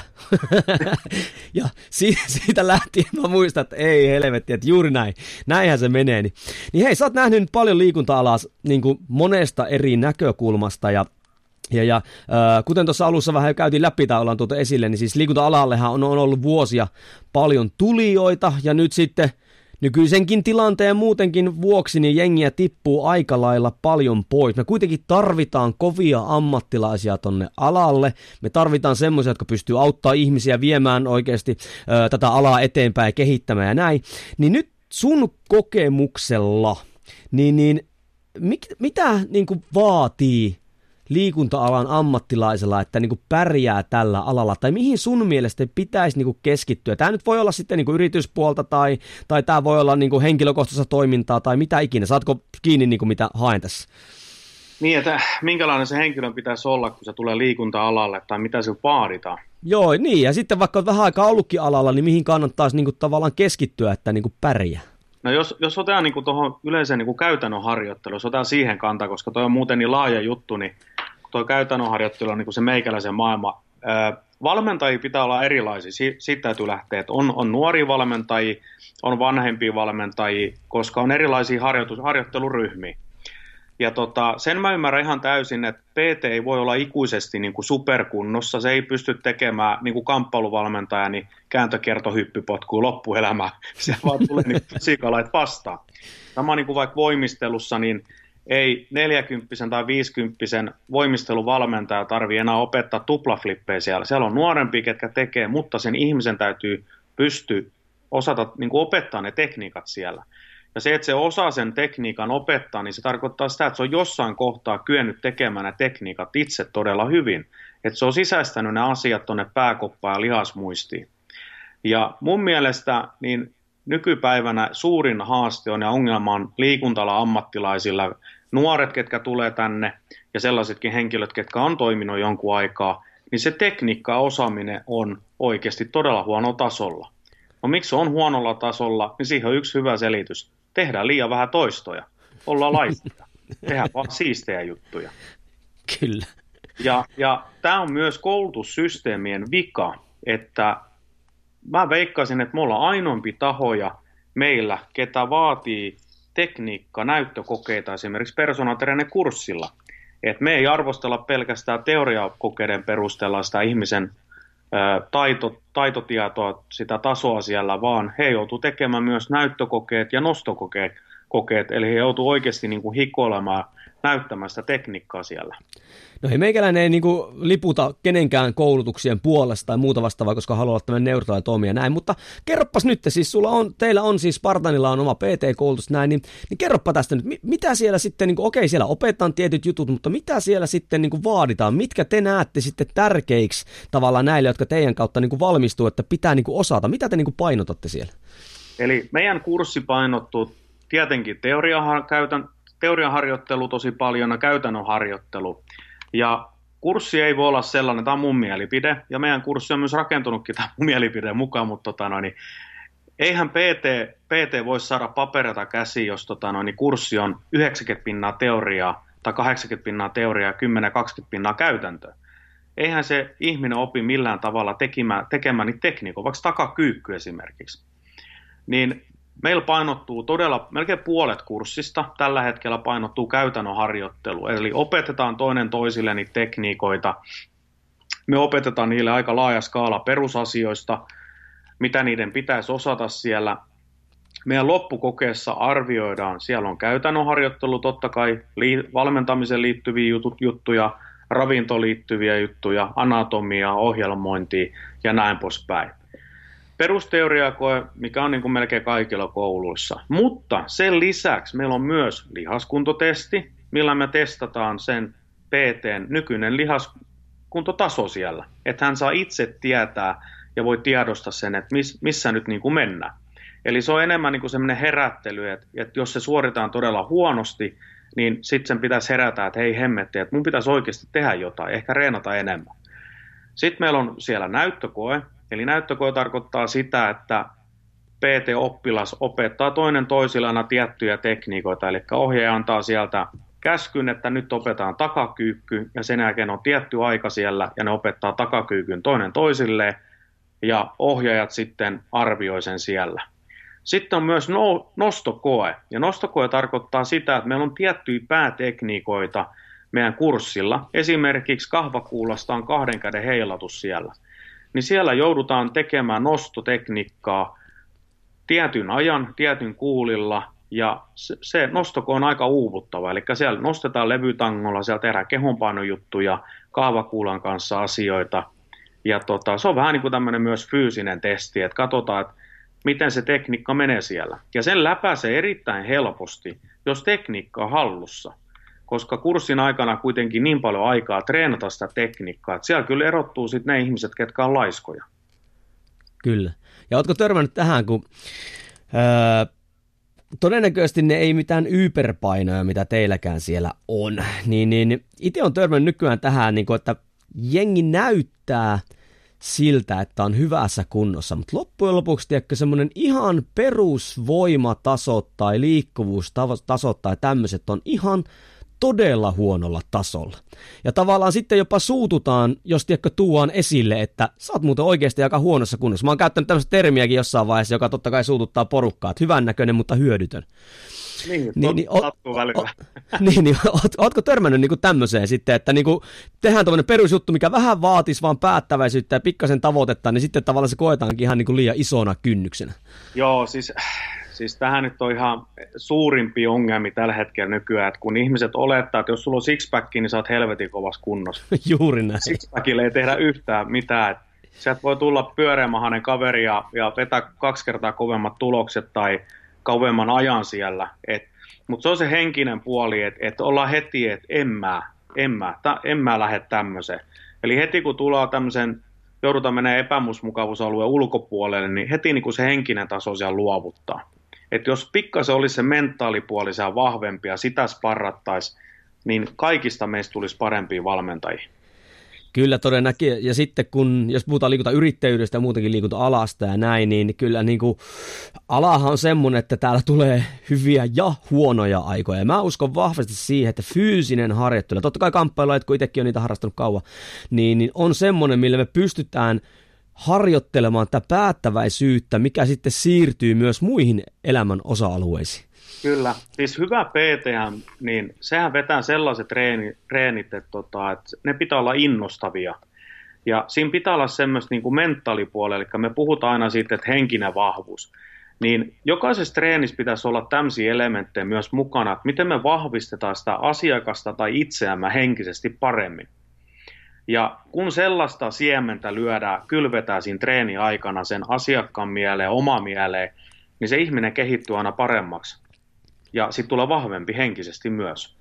ja si- siitä lähtien mä muistan, että ei helvetti, että juuri näin, näinhän se menee. Niin, niin hei, sä oot nähnyt nyt paljon liikunta-alaa niin monesta eri näkökulmasta, ja ja, ja äh, kuten tuossa alussa vähän jo käytiin läpi tai ollaan tuota esille, niin siis liikunta-alallehan on, on ollut vuosia paljon tulijoita ja nyt sitten Nykyisenkin tilanteen muutenkin vuoksi niin jengiä tippuu aika lailla paljon pois. Me kuitenkin tarvitaan kovia ammattilaisia tonne alalle. Me tarvitaan semmoisia, jotka pystyy auttaa ihmisiä viemään oikeasti ö, tätä alaa eteenpäin ja kehittämään ja näin. Niin nyt sun kokemuksella, niin, niin mit, mitä niin kuin vaatii liikunta-alan ammattilaisella, että niin kuin pärjää tällä alalla, tai mihin sun mielestä pitäisi niin kuin keskittyä? Tämä nyt voi olla sitten niin kuin yrityspuolta, tai, tai tämä voi olla niin kuin henkilökohtaista toimintaa, tai mitä ikinä. Saatko kiinni, niin kuin mitä haen tässä? Niin, että minkälainen se henkilön pitäisi olla, kun se tulee liikunta-alalle, tai mitä se vaaditaan? Joo, niin, ja sitten vaikka on vähän aikaa ollutkin alalla, niin mihin kannattaisi niin kuin, tavallaan keskittyä, että niin kuin pärjää? No jos, jos otetaan niin tuohon yleiseen niin käytännön harjoitteluun, jos otetaan siihen kantaa, koska tuo on muuten niin laaja juttu, niin tuo käytännön harjoittelu on niin se meikäläisen maailma. valmentajia pitää olla erilaisia. Si- siitä täytyy lähteä, että on, on nuoria valmentajia, on vanhempia valmentajia, koska on erilaisia harjoitus, harjoitteluryhmiä. Ja tota, sen mä ymmärrän ihan täysin, että PT ei voi olla ikuisesti niin kuin superkunnossa. Se ei pysty tekemään niin kuin kamppailuvalmentaja, niin kääntökertohyppypotkuu loppuelämää. Se vaan tulee niin fysiikalait vastaan. Sama niin kuin vaikka voimistelussa, niin ei 40 tai 50 voimisteluvalmentaja tarvii enää opettaa tuplaflippejä siellä. Siellä on nuorempi, ketkä tekee, mutta sen ihmisen täytyy pysty osata niin kuin opettaa ne tekniikat siellä. Ja se, että se osaa sen tekniikan opettaa, niin se tarkoittaa sitä, että se on jossain kohtaa kyennyt tekemään ne tekniikat itse todella hyvin. Että se on sisäistänyt ne asiat tuonne pääkoppaan ja lihasmuistiin. Ja mun mielestä niin nykypäivänä suurin haaste on ja ongelma on liikuntala ammattilaisilla, nuoret, ketkä tulee tänne ja sellaisetkin henkilöt, ketkä on toiminut jonkun aikaa, niin se tekniikka osaaminen on oikeasti todella huono tasolla. No miksi se on huonolla tasolla, niin siihen on yksi hyvä selitys. Tehdään liian vähän toistoja. Ollaan laitteja. Tehdään vaan siistejä juttuja. Kyllä. Ja, ja tämä on myös koulutussysteemien vika, että mä veikkaisin, että me ollaan ainoampi tahoja meillä, ketä vaatii tekniikka, näyttökokeita esimerkiksi personaatterinen kurssilla. Et me ei arvostella pelkästään teoriakokeiden perusteella sitä ihmisen taito, taitotietoa, sitä tasoa siellä, vaan he joutuu tekemään myös näyttökokeet ja nostokokeet, kokeet, eli he joutuu oikeasti niin kuin hikoilemaan näyttämään sitä tekniikkaa siellä. No ei meikäläinen ei niinku liputa kenenkään koulutuksien puolesta tai muuta vastaavaa, koska haluaa olla tämmöinen neutraali toimija näin, mutta kerroppas nyt, siis sulla on, teillä on siis Spartanilla on oma PT-koulutus näin, niin, niin kerroppa tästä nyt, mitä siellä sitten, niinku, okei siellä opetetaan tietyt jutut, mutta mitä siellä sitten niinku vaaditaan, mitkä te näette sitten tärkeiksi tavallaan näille, jotka teidän kautta niinku valmistuu, että pitää niinku osata, mitä te niinku painotatte siellä? Eli meidän kurssi painottuu tietenkin teoriahan käytän, teorian harjoittelu tosi paljon ja käytännön harjoittelu. Ja kurssi ei voi olla sellainen, tämä on mun mielipide, ja meidän kurssi on myös rakentunutkin tämän mun mielipideen mukaan, mutta tota noin, niin eihän PT, PT voi saada paperita käsiin, jos tota noin, niin kurssi on 90 pinnaa teoriaa tai 80 pinnaa teoriaa ja 10-20 pinnaa käytäntöä. Eihän se ihminen opi millään tavalla tekemään, tekemään niitä tekniikoita, vaikka takakyykky esimerkiksi. Niin Meillä painottuu todella, melkein puolet kurssista tällä hetkellä painottuu käytännön harjoittelu, eli opetetaan toinen toisille niitä tekniikoita. Me opetetaan niille aika laaja skaala perusasioista, mitä niiden pitäisi osata siellä. Meidän loppukokeessa arvioidaan, siellä on käytännön harjoittelu, totta kai valmentamiseen liittyviä juttuja, ravintoon liittyviä juttuja, anatomia, ohjelmointia ja näin poispäin perusteoriakoe, mikä on niin kuin melkein kaikilla kouluissa. Mutta sen lisäksi meillä on myös lihaskuntotesti, millä me testataan sen PTn nykyinen lihaskuntotaso siellä. Että hän saa itse tietää ja voi tiedostaa sen, että miss, missä nyt niin kuin mennään. Eli se on enemmän niin kuin semmoinen herättely, että, että jos se suoritaan todella huonosti, niin sitten sen pitäisi herätä, että hei hemmetti, että mun pitäisi oikeasti tehdä jotain, ehkä reenata enemmän. Sitten meillä on siellä näyttökoe, Eli näyttökoe tarkoittaa sitä, että PT-oppilas opettaa toinen toisillana tiettyjä tekniikoita, eli ohjaaja antaa sieltä käskyn, että nyt opetaan takakyykky, ja sen jälkeen on tietty aika siellä, ja ne opettaa takakyykyn toinen toisille, ja ohjaajat sitten arvioi sen siellä. Sitten on myös no, nostokoe, ja nostokoe tarkoittaa sitä, että meillä on tiettyjä päätekniikoita meidän kurssilla. Esimerkiksi kahvakuulasta on kahden käden heilatus siellä niin siellä joudutaan tekemään nostotekniikkaa tietyn ajan, tietyn kuulilla, ja se, se nostoko on aika uuvuttava, eli siellä nostetaan levytangolla, siellä tehdään kehonpainojuttuja, kaavakuulan kanssa asioita, ja tota, se on vähän niin kuin tämmöinen myös fyysinen testi, että katsotaan, että miten se tekniikka menee siellä. Ja sen läpäisee erittäin helposti, jos tekniikka on hallussa koska kurssin aikana kuitenkin niin paljon aikaa treenata sitä tekniikkaa, että siellä kyllä erottuu sitten ne ihmiset, ketkä on laiskoja. Kyllä. Ja ootko törmännyt tähän, kun öö, todennäköisesti ne ei mitään yperpainoja, mitä teilläkään siellä on, niin, niin itse on törmännyt nykyään tähän, niin kuin, että jengi näyttää siltä, että on hyvässä kunnossa, mutta loppujen lopuksi tiedätkö, semmoinen ihan perusvoimatasot tai liikkuvuustasot tai tämmöiset on ihan todella huonolla tasolla. Ja tavallaan sitten jopa suututaan, jos tiedätkö tuuaan esille, että sä oot muuten oikeasti aika huonossa kunnossa. Mä oon käyttänyt tämmöistä termiäkin jossain vaiheessa, joka totta kai suututtaa porukkaa, että hyvännäköinen, mutta hyödytön. Niin, niin, niin, o, o, o, niin, niin oot, ootko törmännyt niin tämmöiseen sitten, että niin tehdään tämmöinen perusjuttu, mikä vähän vaatisi vaan päättäväisyyttä ja pikkasen tavoitetta, niin sitten tavallaan se koetaankin ihan niin liian isona kynnyksenä. Joo, siis Siis tähän nyt on ihan suurimpi ongelmi tällä hetkellä nykyään, että kun ihmiset olettaa, että jos sulla on sixpack, niin sä oot helvetin kovassa kunnossa. Juuri näin. Sixpackille ei tehdä yhtään mitään. Sieltä voi tulla pyöreämahainen kaveri ja, ja vetää kaksi kertaa kovemmat tulokset tai kovemman ajan siellä. Mutta se on se henkinen puoli, että et ollaan heti, että en mä, en mä, ta, en mä lähde tämmöiseen. Eli heti kun tulee tämmöisen joudutaan menemään epämusmukavuusalueen ulkopuolelle, niin heti niin kuin se henkinen taso siellä luovuttaa että jos pikkasen olisi se mentaalipuoli siellä vahvempi ja sitä sparrattaisi, niin kaikista meistä tulisi parempia valmentajia. Kyllä todennäköisesti, ja sitten kun, jos puhutaan liikunta yrittäjyydestä ja muutenkin liikunta alasta ja näin, niin kyllä niin kuin, alahan on semmoinen, että täällä tulee hyviä ja huonoja aikoja. Ja mä uskon vahvasti siihen, että fyysinen harjoittelu, totta kai kamppailu, kun itsekin on niitä harrastanut kauan, niin, niin on semmoinen, millä me pystytään – harjoittelemaan tätä päättäväisyyttä, mikä sitten siirtyy myös muihin elämän osa-alueisiin. Kyllä, siis hyvä PT, niin sehän vetää sellaiset treenit, treenit että, tota, että ne pitää olla innostavia. Ja siinä pitää olla semmoista niin kuin mentaalipuolella, eli me puhutaan aina siitä, että henkinen vahvuus. Niin jokaisessa treenissä pitäisi olla tämmöisiä elementtejä myös mukana, että miten me vahvistetaan sitä asiakasta tai itseämme henkisesti paremmin. Ja kun sellaista siementä lyödään, kylvetään siinä treeni aikana sen asiakkaan mieleen, oma mieleen, niin se ihminen kehittyy aina paremmaksi. Ja sitten tulee vahvempi henkisesti myös.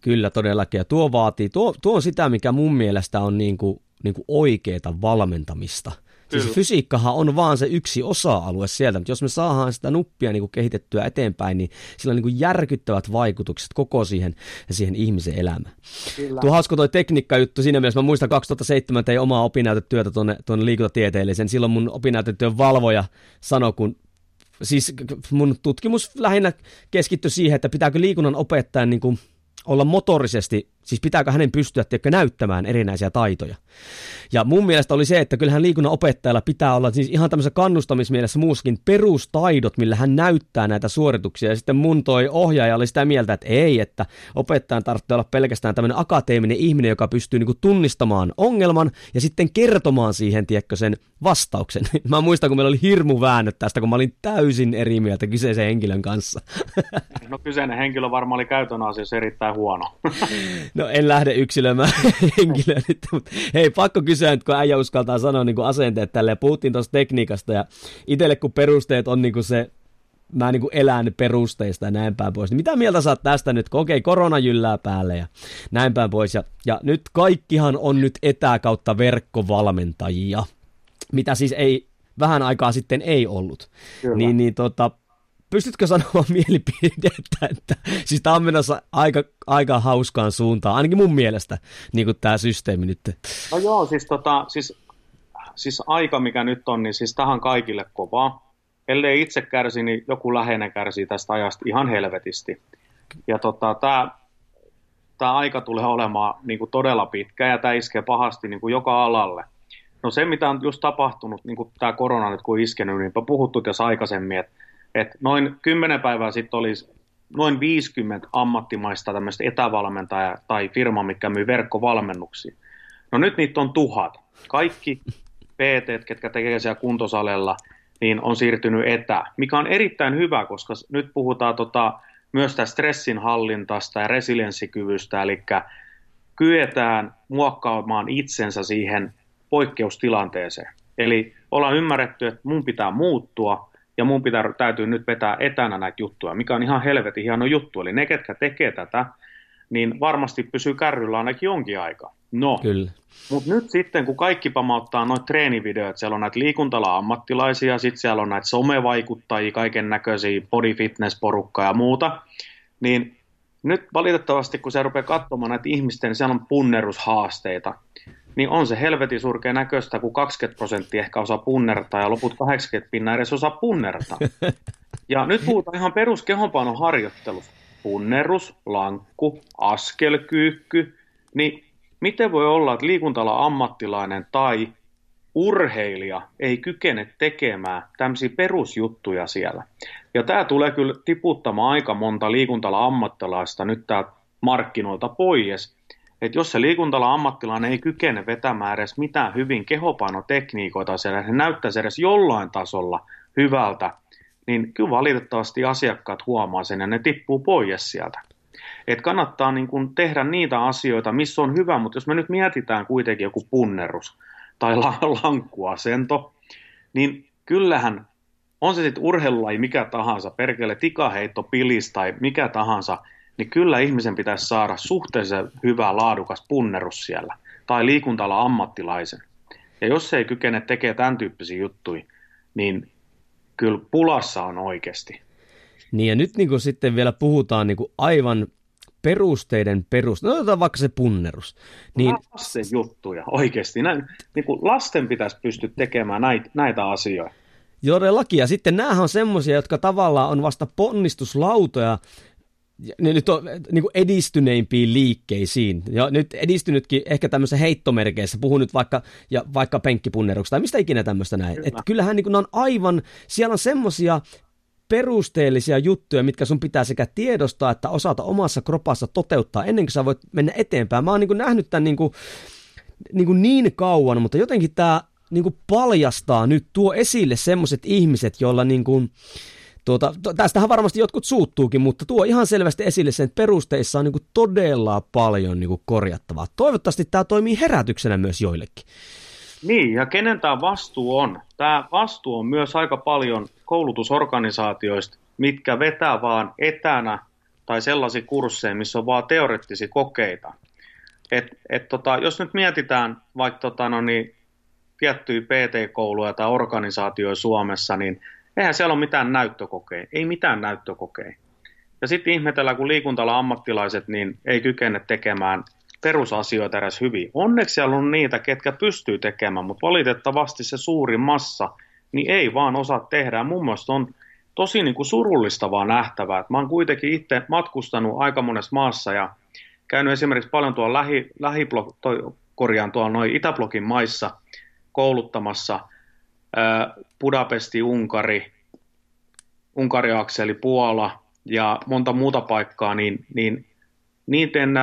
Kyllä todellakin, ja tuo vaatii, tuo, tuo on sitä, mikä mun mielestä on niin kuin, niin kuin oikeeta valmentamista – Siis fysiikkahan on vaan se yksi osa-alue sieltä, mutta jos me saadaan sitä nuppia niin kuin kehitettyä eteenpäin, niin sillä on niin kuin järkyttävät vaikutukset koko siihen, siihen ihmisen elämään. Kyllä. Tuo hauska toi tekniikka-juttu siinä mielessä, mä muistan 2007 tein omaa opinnäytetyötä tuonne, tuonne liikuntatieteelliseen, silloin mun opinnäytetyön valvoja sanoi, kun siis mun tutkimus lähinnä keskittyi siihen, että pitääkö liikunnan opettajan niin kuin olla motorisesti, siis pitääkö hänen pystyä tiedätkö, näyttämään erinäisiä taitoja. Ja mun mielestä oli se, että kyllähän liikunnan opettajalla pitää olla siis ihan tämmöisessä kannustamismielessä muuskin perustaidot, millä hän näyttää näitä suorituksia. Ja sitten mun toi ohjaaja oli sitä mieltä, että ei, että opettajan tarvitsee olla pelkästään tämmöinen akateeminen ihminen, joka pystyy niinku tunnistamaan ongelman ja sitten kertomaan siihen, tiedätkö, sen vastauksen. Mä muistan, kun meillä oli hirmu väännöt tästä, kun mä olin täysin eri mieltä kyseisen henkilön kanssa. No kyseinen henkilö varmaan oli käytön asiassa erittäin huono. No en lähde yksilöimään henkilöä nyt, mutta hei, pakko kysyä nyt, kun äijä uskaltaa sanoa niin kuin asenteet tälleen. Puhuttiin tuosta tekniikasta ja itselle kun perusteet on niin kuin se mä niin kuin elän perusteista ja näin päin pois. Niin mitä mieltä saat tästä nyt, kun okei, korona jyllää päälle ja näin päin pois. Ja, ja nyt kaikkihan on nyt etä kautta verkkovalmentajia, mitä siis ei vähän aikaa sitten ei ollut. Kyllä. Niin, niin tota, pystytkö sanomaan mielipidettä, että siis tämä on menossa aika, aika hauskaan suuntaan, ainakin mun mielestä, niin kuin tämä systeemi nyt. No joo, siis, tota, siis, siis aika mikä nyt on, niin siis tähän kaikille kovaa. Ellei itse kärsi, niin joku läheinen kärsii tästä ajasta ihan helvetisti. Ja tota, tämä tämä aika tulee olemaan niin kuin todella pitkä ja tämä iskee pahasti niin kuin joka alalle. No se, mitä on just tapahtunut, niin kuin tämä korona nyt kun iskenyt, niin puhuttu tässä aikaisemmin, että et noin kymmenen päivää sitten olisi noin 50 ammattimaista tämmöistä etävalmentajaa tai firma, mikä myy verkkovalmennuksia. No nyt niitä on tuhat. Kaikki PT, ketkä tekee siellä kuntosalella, niin on siirtynyt etä, mikä on erittäin hyvä, koska nyt puhutaan tota, myös tästä stressin hallintasta ja resilienssikyvystä, eli kyetään muokkaamaan itsensä siihen poikkeustilanteeseen. Eli ollaan ymmärretty, että mun pitää muuttua, ja mun pitää, täytyy nyt vetää etänä näitä juttuja, mikä on ihan helvetin hieno juttu. Eli ne, ketkä tekee tätä, niin varmasti pysyy kärryllä ainakin jonkin aikaa. No, mutta nyt sitten, kun kaikki pamauttaa noita treenivideoita, siellä on näitä liikuntala-ammattilaisia, sitten siellä on näitä somevaikuttajia, kaiken näköisiä body fitness-porukkaa ja muuta, niin nyt valitettavasti, kun se rupeaa katsomaan näitä ihmisten, niin siellä on punnerushaasteita niin on se helvetin surkea näköistä, kun 20 prosenttia ehkä osaa punnertaa ja loput 80 pinnaa edes osaa punnertaa. Ja nyt puhutaan ihan perus kehonpainon harjoittelusta. Punnerus, lankku, askelkyykky, niin miten voi olla, että liikuntala ammattilainen tai urheilija ei kykene tekemään tämmöisiä perusjuttuja siellä. Ja tämä tulee kyllä tiputtamaan aika monta liikuntala ammattilaista nyt täältä markkinoilta pois, että jos se liikuntala ammattilainen ei kykene vetämään edes mitään hyvin kehopainotekniikoita siellä, se näyttäisi edes jollain tasolla hyvältä, niin kyllä valitettavasti asiakkaat huomaa sen ja ne tippuu pois sieltä. Et kannattaa niin kun tehdä niitä asioita, missä on hyvä, mutta jos me nyt mietitään kuitenkin joku punnerus tai lankkuasento, niin kyllähän on se sitten urheilulaji mikä tahansa, perkele tikaheitto, pilis tai mikä tahansa – niin kyllä ihmisen pitäisi saada suhteellisen hyvä laadukas punnerus siellä, tai liikuntala ammattilaisen. Ja jos se ei kykene tekemään tämän tyyppisiä juttuja, niin kyllä pulassa on oikeasti. Niin ja nyt niin kuin sitten vielä puhutaan niin kuin aivan perusteiden perus. No otetaan vaikka se punnerus. Niin... Lasten juttuja, oikeasti. Näin, niin kuin lasten pitäisi pystyä tekemään näitä, näitä asioita. Todellakin, ja sitten näähän on semmoisia, jotka tavallaan on vasta ponnistuslautoja, ne nyt on niin kuin edistyneimpiin liikkeisiin. Ja nyt edistynytkin ehkä tämmöisessä heittomerkeissä, puhun nyt vaikka, ja vaikka penkkipunneruksesta tai mistä ikinä tämmöistä näin. Kyllä. Että kyllähän niin kuin, on aivan, siellä on semmoisia perusteellisia juttuja, mitkä sun pitää sekä tiedostaa että osata omassa kropassa toteuttaa ennen kuin sä voit mennä eteenpäin. Mä oon niin kuin nähnyt tämän niin kuin, niin, kuin niin kauan, mutta jotenkin tämä niin kuin paljastaa nyt, tuo esille semmoiset ihmiset, joilla niin kuin, Tuota, tästähän varmasti jotkut suuttuukin, mutta tuo ihan selvästi esille sen, että perusteissa on niin todella paljon niin korjattavaa. Toivottavasti tämä toimii herätyksenä myös joillekin. Niin, ja kenen tämä vastuu on? Tämä vastuu on myös aika paljon koulutusorganisaatioista, mitkä vetää vaan etänä tai sellaisia kursseja, missä on vaan teoreettisia kokeita. Et, et tota, jos nyt mietitään vaikka tota, no niin, tiettyjä PT-kouluja tai organisaatioja Suomessa, niin eihän siellä ole mitään näyttökokeja, ei mitään näyttökokeja. Ja sitten ihmetellään, kun liikuntala ammattilaiset niin ei kykene tekemään perusasioita edes hyvin. Onneksi siellä on niitä, ketkä pystyy tekemään, mutta valitettavasti se suuri massa niin ei vaan osaa tehdä. Mun mielestä on tosi niin kuin surullista vaan nähtävää. Mä oon kuitenkin itse matkustanut aika monessa maassa ja käynyt esimerkiksi paljon tuolla lähi, lähiblok, toi, korjaan tuolla noin Itäblokin maissa kouluttamassa Budapesti, Unkari, Unkari-akseli, Puola ja monta muuta paikkaa, niin, niin niiden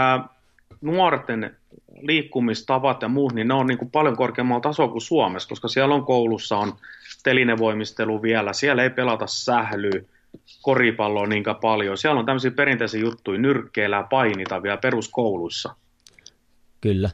nuorten liikkumistavat ja muut, niin ne on niin kuin paljon korkeammalla tasolla kuin Suomessa, koska siellä on koulussa on telinevoimistelu vielä, siellä ei pelata sählyä, koripalloa niin paljon. Siellä on tämmöisiä perinteisiä juttuja, nyrkkeillä painita vielä peruskouluissa. Kyllä.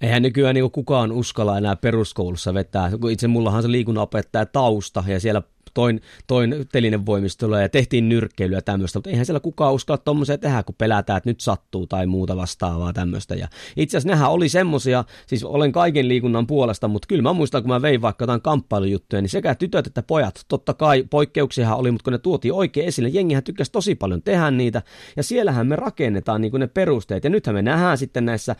Eihän nykyään niin kukaan uskalla enää peruskoulussa vetää. Itse mullahan se liikunnanopettaja tausta ja siellä toin, toin telinevoimistelua ja tehtiin nyrkkeilyä ja tämmöistä, mutta eihän siellä kukaan uskalla tuommoisia tehdä, kun pelätään, että nyt sattuu tai muuta vastaavaa tämmöistä. Ja itse asiassa nehän oli semmoisia, siis olen kaiken liikunnan puolesta, mutta kyllä mä muistan, kun mä vein vaikka jotain kamppailujuttuja, niin sekä tytöt että pojat, totta kai poikkeuksiahan oli, mutta kun ne tuotiin oikein esille, jengihän tykkäsi tosi paljon tehdä niitä, ja siellähän me rakennetaan niin ne perusteet, ja nythän me nähdään sitten näissä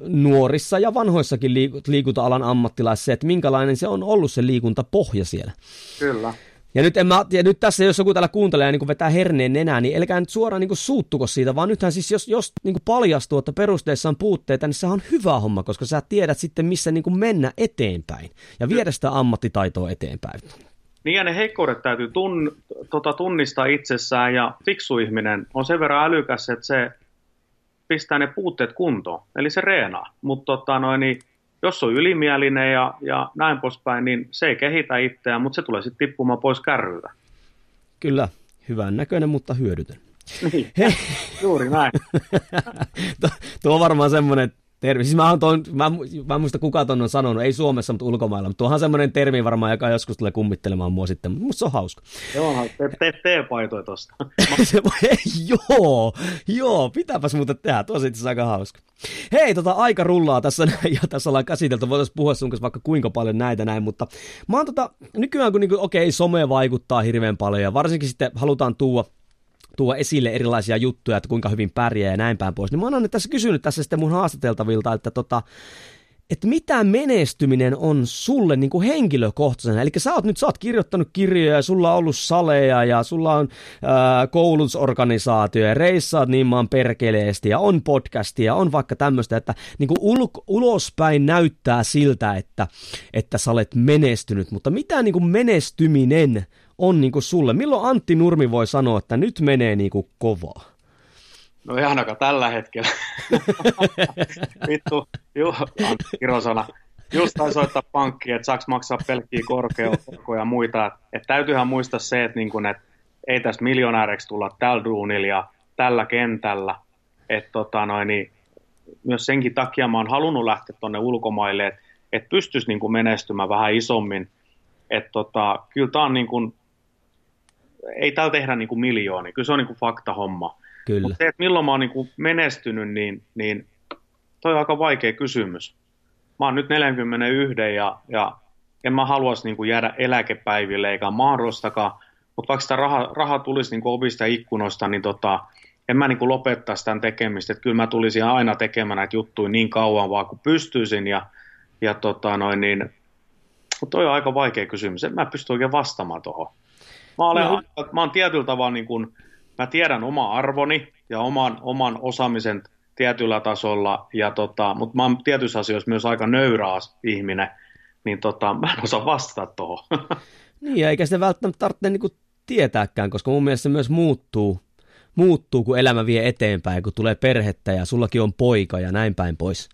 nuorissa ja vanhoissakin liikunta-alan ammattilaisissa, että minkälainen se on ollut se liikuntapohja siellä. Kyllä. Ja nyt, en mä, ja nyt tässä, jos joku täällä kuuntelee ja niin vetää herneen nenää, niin älkää nyt suoraan niin suuttuko siitä, vaan nythän siis, jos, jos niin paljastuu, että perusteissa on puutteita, niin se on hyvä homma, koska sä tiedät sitten, missä niin mennä eteenpäin ja viedä sitä ammattitaitoa eteenpäin. Niin ja ne heikkoudet täytyy tun, tota, tunnistaa itsessään ja fiksu ihminen on sen verran älykäs, että se pistää ne puutteet kuntoon, eli se reenaa. Mutta tota, niin, jos on ylimielinen ja, ja näin poispäin, niin se ei kehitä itseään, mutta se tulee sitten tippumaan pois kärryltä. Kyllä, hyvän näköinen, mutta hyödytön. Niin, juuri näin. tuo on varmaan semmoinen termi. Siis mä, ton, mä, mä en muista kuka ton on sanonut, ei Suomessa, mutta ulkomailla, mutta tuohan semmoinen termi varmaan, joka joskus tulee kummittelemaan mua sitten, mutta musta se on hauska. Joo, te, te, te paitoja tosta. joo, joo, pitääpäs muuten tehdä, tuo on aika hauska. Hei, tota aika rullaa tässä ja tässä ollaan käsitelty, voitaisiin puhua sun kanssa vaikka kuinka paljon näitä näin, mutta mä oon tota, nykyään kun niinku, okei, okay, some vaikuttaa hirveän paljon ja varsinkin sitten halutaan tuua tuo esille erilaisia juttuja, että kuinka hyvin pärjää ja näin päin pois. Niin mä oon tässä kysynyt tässä sitten mun haastateltavilta, että tota, että mitä menestyminen on sulle niin kuin henkilökohtaisena. Eli sä oot nyt, sä oot kirjoittanut kirjoja ja sulla on ollut saleja ja sulla on ää, koulutusorganisaatio ja reissaat niin maan perkeleesti ja on podcastia, on vaikka tämmöistä, että niin kuin ul- ulospäin näyttää siltä, että, että sä olet menestynyt, mutta mitä niin kuin menestyminen on niin kuin sulle? Milloin Antti Nurmi voi sanoa, että nyt menee niin kuin kovaa? No ei ainakaan tällä hetkellä. Vittu, juu, Kirosana. Just taisi soittaa pankkiin, että saaks maksaa pelkkiä korkeakorkoja ja muita. Että et täytyyhän muistaa se, että, niin kun, et ei tästä miljonääriksi tulla tällä duunilla ja tällä kentällä. Että tota noin, niin myös senkin takia mä oon halunnut lähteä tuonne ulkomaille, että et pystyisi niin menestymään vähän isommin. Että tota, kyllä tämä on niin ei täällä tehdä niin kuin miljoonia, kyllä se on niin kuin fakta homma. Kyllä. Mutta se, että milloin mä oon niin kuin menestynyt, niin, niin toi on aika vaikea kysymys. Mä oon nyt 41 ja, ja en mä haluaisi niin kuin jäädä eläkepäiville eikä mahdollistakaan, mutta vaikka sitä raha, raha tulisi niin kuin ovista ikkunoista, niin tota, en mä niin kuin lopettaa sitä tekemistä. Että kyllä mä tulisin aina tekemään näitä juttuja niin kauan vaan kuin pystyisin ja, ja tota noin, niin, mutta toi on aika vaikea kysymys. En mä pysty oikein vastaamaan tuohon. Mä olen, no. mä olen tietyllä tavalla niin kuin, mä tiedän oma arvoni ja oman, oman osaamisen tietyllä tasolla, ja tota, mutta mä oon tietyissä asioissa myös aika nöyrä ihminen, niin tota, mä en osaa vastata tuohon. Niin, eikä se välttämättä tarvitse niin kuin tietääkään, koska mun mielestä se myös muuttuu, muuttuu, kun elämä vie eteenpäin, kun tulee perhettä ja sullakin on poika ja näin päin pois.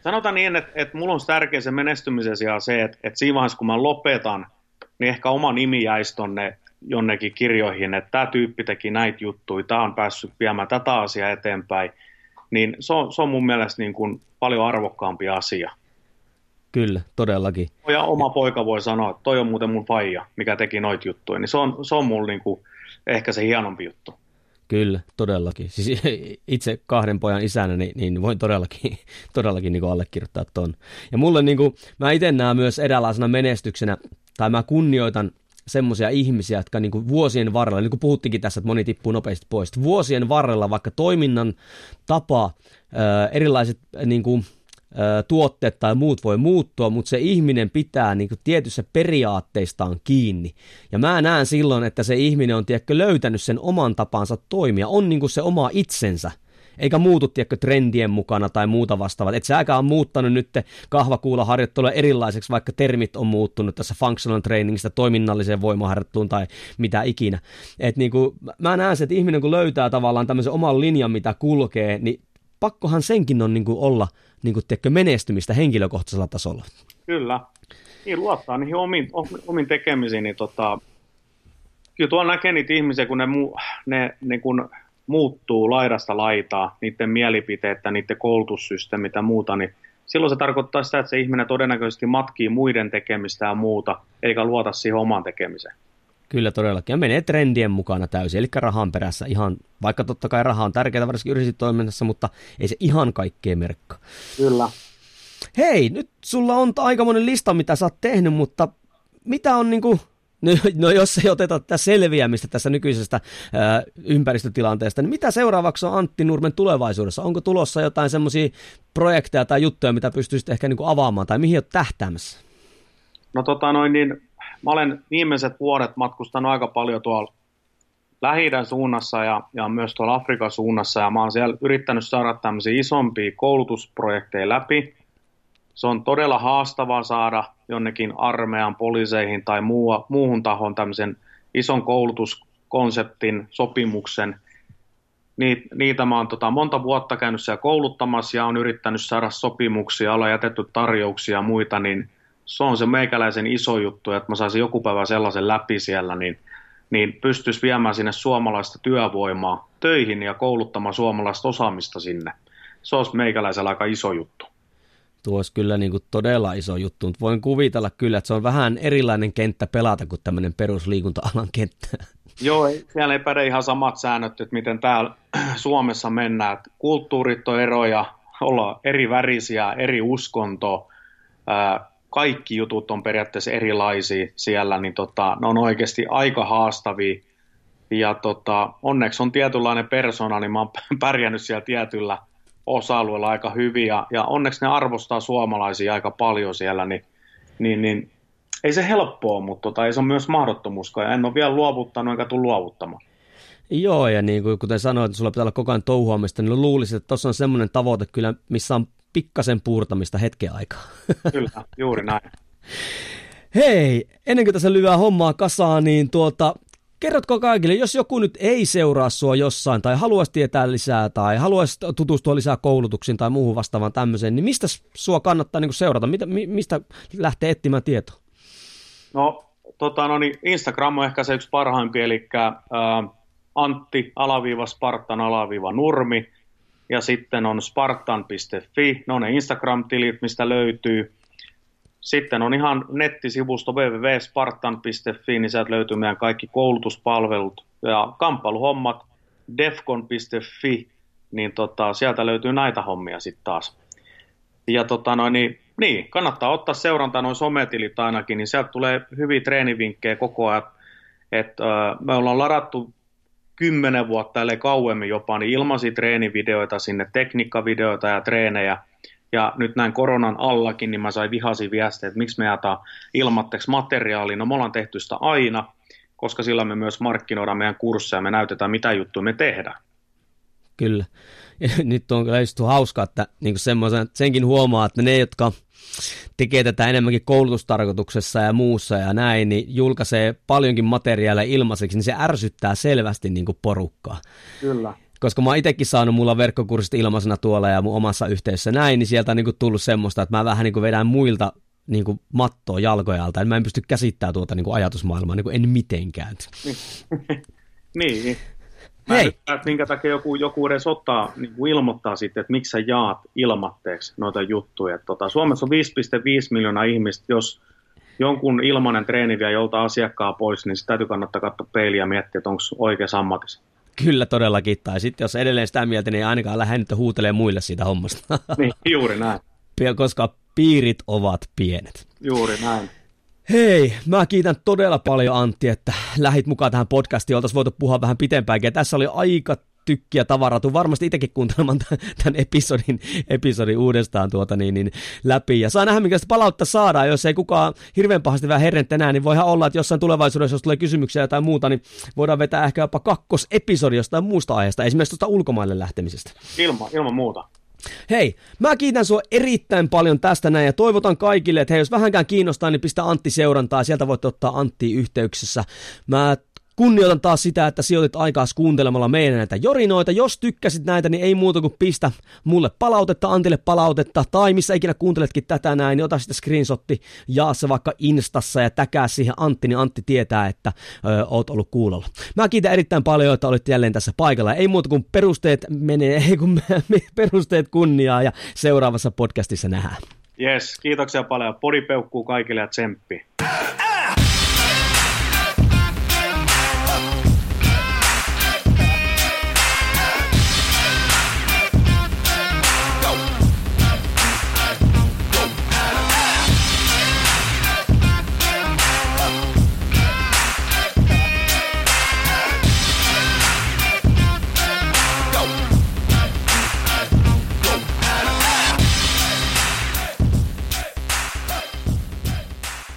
sanotaan niin, että, että mulla on tärkeä se menestymisen sijaan se, että, että siinä vaiheessa kun mä lopetan, niin ehkä oma nimi jäisi tonne jonnekin kirjoihin, että tämä tyyppi teki näitä juttuja, tämä on päässyt viemään tätä asiaa eteenpäin, niin se on, se on mun mielestä niin kuin paljon arvokkaampi asia. Kyllä, todellakin. Ja oma poika voi sanoa, että toi on muuten mun faija, mikä teki noita juttuja, niin se on, se on mulla niin kuin ehkä se hienompi juttu. Kyllä, todellakin. Siis itse kahden pojan isänä, niin, niin voin todellakin, todellakin niin allekirjoittaa ton. Ja mulle niin kuin, mä itse näen myös eräänlaisena menestyksenä, tai mä kunnioitan semmoisia ihmisiä, jotka niin vuosien varrella, niin kuin puhuttikin tässä, että moni tippuu nopeasti pois, vuosien varrella vaikka toiminnan tapa, erilaiset niin kuin, tuotteet tai muut voi muuttua, mutta se ihminen pitää niin kuin tietyssä periaatteistaan kiinni. Ja mä näen silloin, että se ihminen on tiedätkö, löytänyt sen oman tapansa toimia, on niin kuin se oma itsensä eikä muutu, tiedätkö, trendien mukana tai muuta vastaavat. Et säkään on muuttanut nyt kahvakuulaharjoittelua erilaiseksi, vaikka termit on muuttunut tässä functional trainingista toiminnalliseen voimaharjoitteluun tai mitä ikinä. Et niin kuin, mä näen se, että ihminen kun löytää tavallaan tämmöisen oman linjan, mitä kulkee, niin pakkohan senkin on niin kuin olla niin kuin, tiedätkö, menestymistä henkilökohtaisella tasolla. Kyllä. Niin luottaa niihin omiin, omiin tekemisiin, niin tota, kyllä tuolla näkee niitä ihmisiä, kun ne, ne niin kun muuttuu laidasta laitaa, niiden mielipiteet ja niiden koulutussysteemit ja muuta, niin silloin se tarkoittaa sitä, että se ihminen todennäköisesti matkii muiden tekemistä ja muuta, eikä luota siihen omaan tekemiseen. Kyllä todellakin, ja menee trendien mukana täysin, eli rahan perässä ihan, vaikka totta kai raha on tärkeää varsinkin yritystoiminnassa, mutta ei se ihan kaikkea merkkaa. Kyllä. Hei, nyt sulla on aikamoinen lista, mitä sä oot tehnyt, mutta mitä on niinku No, no jos ei oteta tätä selviämistä tässä nykyisestä ää, ympäristötilanteesta, niin mitä seuraavaksi on Antti Nurmen tulevaisuudessa? Onko tulossa jotain semmoisia projekteja tai juttuja, mitä pystyisit ehkä niin avaamaan, tai mihin olet tähtäämässä? No tota noin, niin mä olen viimeiset vuodet matkustanut aika paljon tuolla lähi suunnassa ja, ja myös tuolla Afrikan suunnassa, ja mä oon siellä yrittänyt saada tämmöisiä isompia koulutusprojekteja läpi, se on todella haastavaa saada jonnekin armeijan, poliiseihin tai muu, muuhun tahoon tämmöisen ison koulutuskonseptin, sopimuksen. Niitä mä oon tota, monta vuotta käynyt siellä kouluttamassa ja on yrittänyt saada sopimuksia, olla jätetty tarjouksia ja muita, niin se on se meikäläisen iso juttu, että mä saisin joku päivä sellaisen läpi siellä, niin, niin pystyisi viemään sinne suomalaista työvoimaa töihin ja kouluttamaan suomalaista osaamista sinne. Se olisi meikäläisellä aika iso juttu. Tuo olisi kyllä niin kuin todella iso juttu, mutta voin kuvitella kyllä, että se on vähän erilainen kenttä pelata kuin tämmöinen perusliikunta-alan kenttä. Joo, siellä ei päde ihan samat säännöt, että miten täällä Suomessa mennään. Että kulttuurit on eroja, olla eri värisiä, eri uskonto, kaikki jutut on periaatteessa erilaisia siellä, niin tota, ne on oikeasti aika haastavia. Ja tota, onneksi on tietynlainen persona, niin mä oon pärjännyt siellä tietyllä osa-alueella aika hyvin ja, ja onneksi ne arvostaa suomalaisia aika paljon siellä, niin, niin, niin ei se helppoa, mutta tota, ei se ole myös mahdottomuus, ja en ole vielä luovuttanut enkä tule luovuttamaan. Joo, ja niin kuin kuten sanoit, että sulla pitää olla koko ajan touhuamista, niin luulisin, että tuossa on semmoinen tavoite kyllä, missä on pikkasen puurtamista hetken aikaa. Kyllä, juuri näin. Hei, ennen kuin tässä lyvää hommaa kasaan, niin tuota, Kerrotko kaikille, jos joku nyt ei seuraa sua jossain tai haluaisi tietää lisää tai haluaisi tutustua lisää koulutuksiin tai muuhun vastaavaan tämmöiseen, niin mistä sua kannattaa niin seurata? Mitä, mistä lähtee etsimään tietoa? No, tota, no niin Instagram on ehkä se yksi parhaimpi, eli äh, Antti alaviiva Spartan alaviiva Nurmi ja sitten on spartan.fi, ne on ne Instagram-tilit, mistä löytyy. Sitten on ihan nettisivusto www.spartan.fi, niin sieltä löytyy meidän kaikki koulutuspalvelut ja kamppailuhommat defcon.fi, niin tota, sieltä löytyy näitä hommia sitten taas. Ja tota noin, niin, niin, kannattaa ottaa seurantaa noin sometilit ainakin, niin sieltä tulee hyviä treenivinkkejä koko ajan. Et, äh, me ollaan ladattu kymmenen vuotta, ellei kauemmin jopa, niin ilmaisia treenivideoita sinne, tekniikkavideoita ja treenejä – ja nyt näin koronan allakin, niin mä sain vihasi viestejä, että miksi me jätään ilmatteeksi materiaalia. No me ollaan tehty sitä aina, koska sillä me myös markkinoidaan meidän kursseja ja me näytetään, mitä juttuja me tehdään. Kyllä. Ja nyt on kyllä just hauskaa, että niin senkin huomaa, että ne, jotka tekee tätä enemmänkin koulutustarkoituksessa ja muussa ja näin, niin julkaisee paljonkin materiaalia ilmaiseksi, niin se ärsyttää selvästi niin kuin porukkaa. Kyllä. Koska mä oon itekin saanut mulla verkkokurssit ilmaisena tuolla ja mun omassa yhteisössä näin, niin sieltä on niin kuin tullut semmoista, että mä vähän niin kuin vedän muilta niin kuin mattoa jalkojalta, mä en pysty käsittämään tuota niin kuin ajatusmaailmaa niin kuin en mitenkään. niin. Mä Hei. Nyt, että minkä takia joku, joku edes ottaa, niin kuin ilmoittaa sitten, että miksi sä jaat ilmatteeksi noita juttuja. Tota, Suomessa on 5,5 miljoonaa ihmistä, jos jonkun ilmainen treeni vie jolta asiakkaa pois, niin sitä täytyy kannattaa katsoa peiliä ja miettiä, että onko oikea ammatissa. Kyllä todellakin, tai sitten jos edelleen sitä mieltä, niin ainakaan lähde nyt huutelee muille siitä hommasta. Niin, juuri näin. Koska piirit ovat pienet. Juuri näin. Hei, mä kiitän todella paljon Antti, että lähit mukaan tähän podcastiin, oltaisiin voitu puhua vähän pitempäänkin. Tässä oli aika tykkiä tavaraa. Tuu varmasti itsekin kuuntelemaan tämän episodin, episodin uudestaan tuota niin, niin, läpi. Ja saa nähdä, minkälaista palautta saadaan. Jos ei kukaan hirveän pahasti vähän herren tänään, niin voihan olla, että jossain tulevaisuudessa, jos tulee kysymyksiä tai muuta, niin voidaan vetää ehkä jopa kakkosepisodi jostain muusta aiheesta, esimerkiksi tuosta ulkomaille lähtemisestä. Ilma, ilman muuta. Hei, mä kiitän sua erittäin paljon tästä näin ja toivotan kaikille, että hei, jos vähänkään kiinnostaa, niin pistä Antti seurantaa, sieltä voit ottaa Antti yhteyksissä. Mä Kunnioitan taas sitä, että sijoitit aikaa kuuntelemalla meidän näitä jorinoita. Jos tykkäsit näitä, niin ei muuta kuin pistä mulle palautetta, Antille palautetta, tai missä ikinä kuunteletkin tätä näin, niin ota sitten screenshotti, jaa se vaikka Instassa ja täkää siihen Antti, niin Antti tietää, että ö, oot ollut kuulolla. Mä kiitän erittäin paljon, että olitte jälleen tässä paikalla. Ei muuta kuin perusteet menee, ei kun perusteet kunniaa ja seuraavassa podcastissa nähdään. Yes, kiitoksia paljon. Podi peukkuu kaikille ja tsemppi.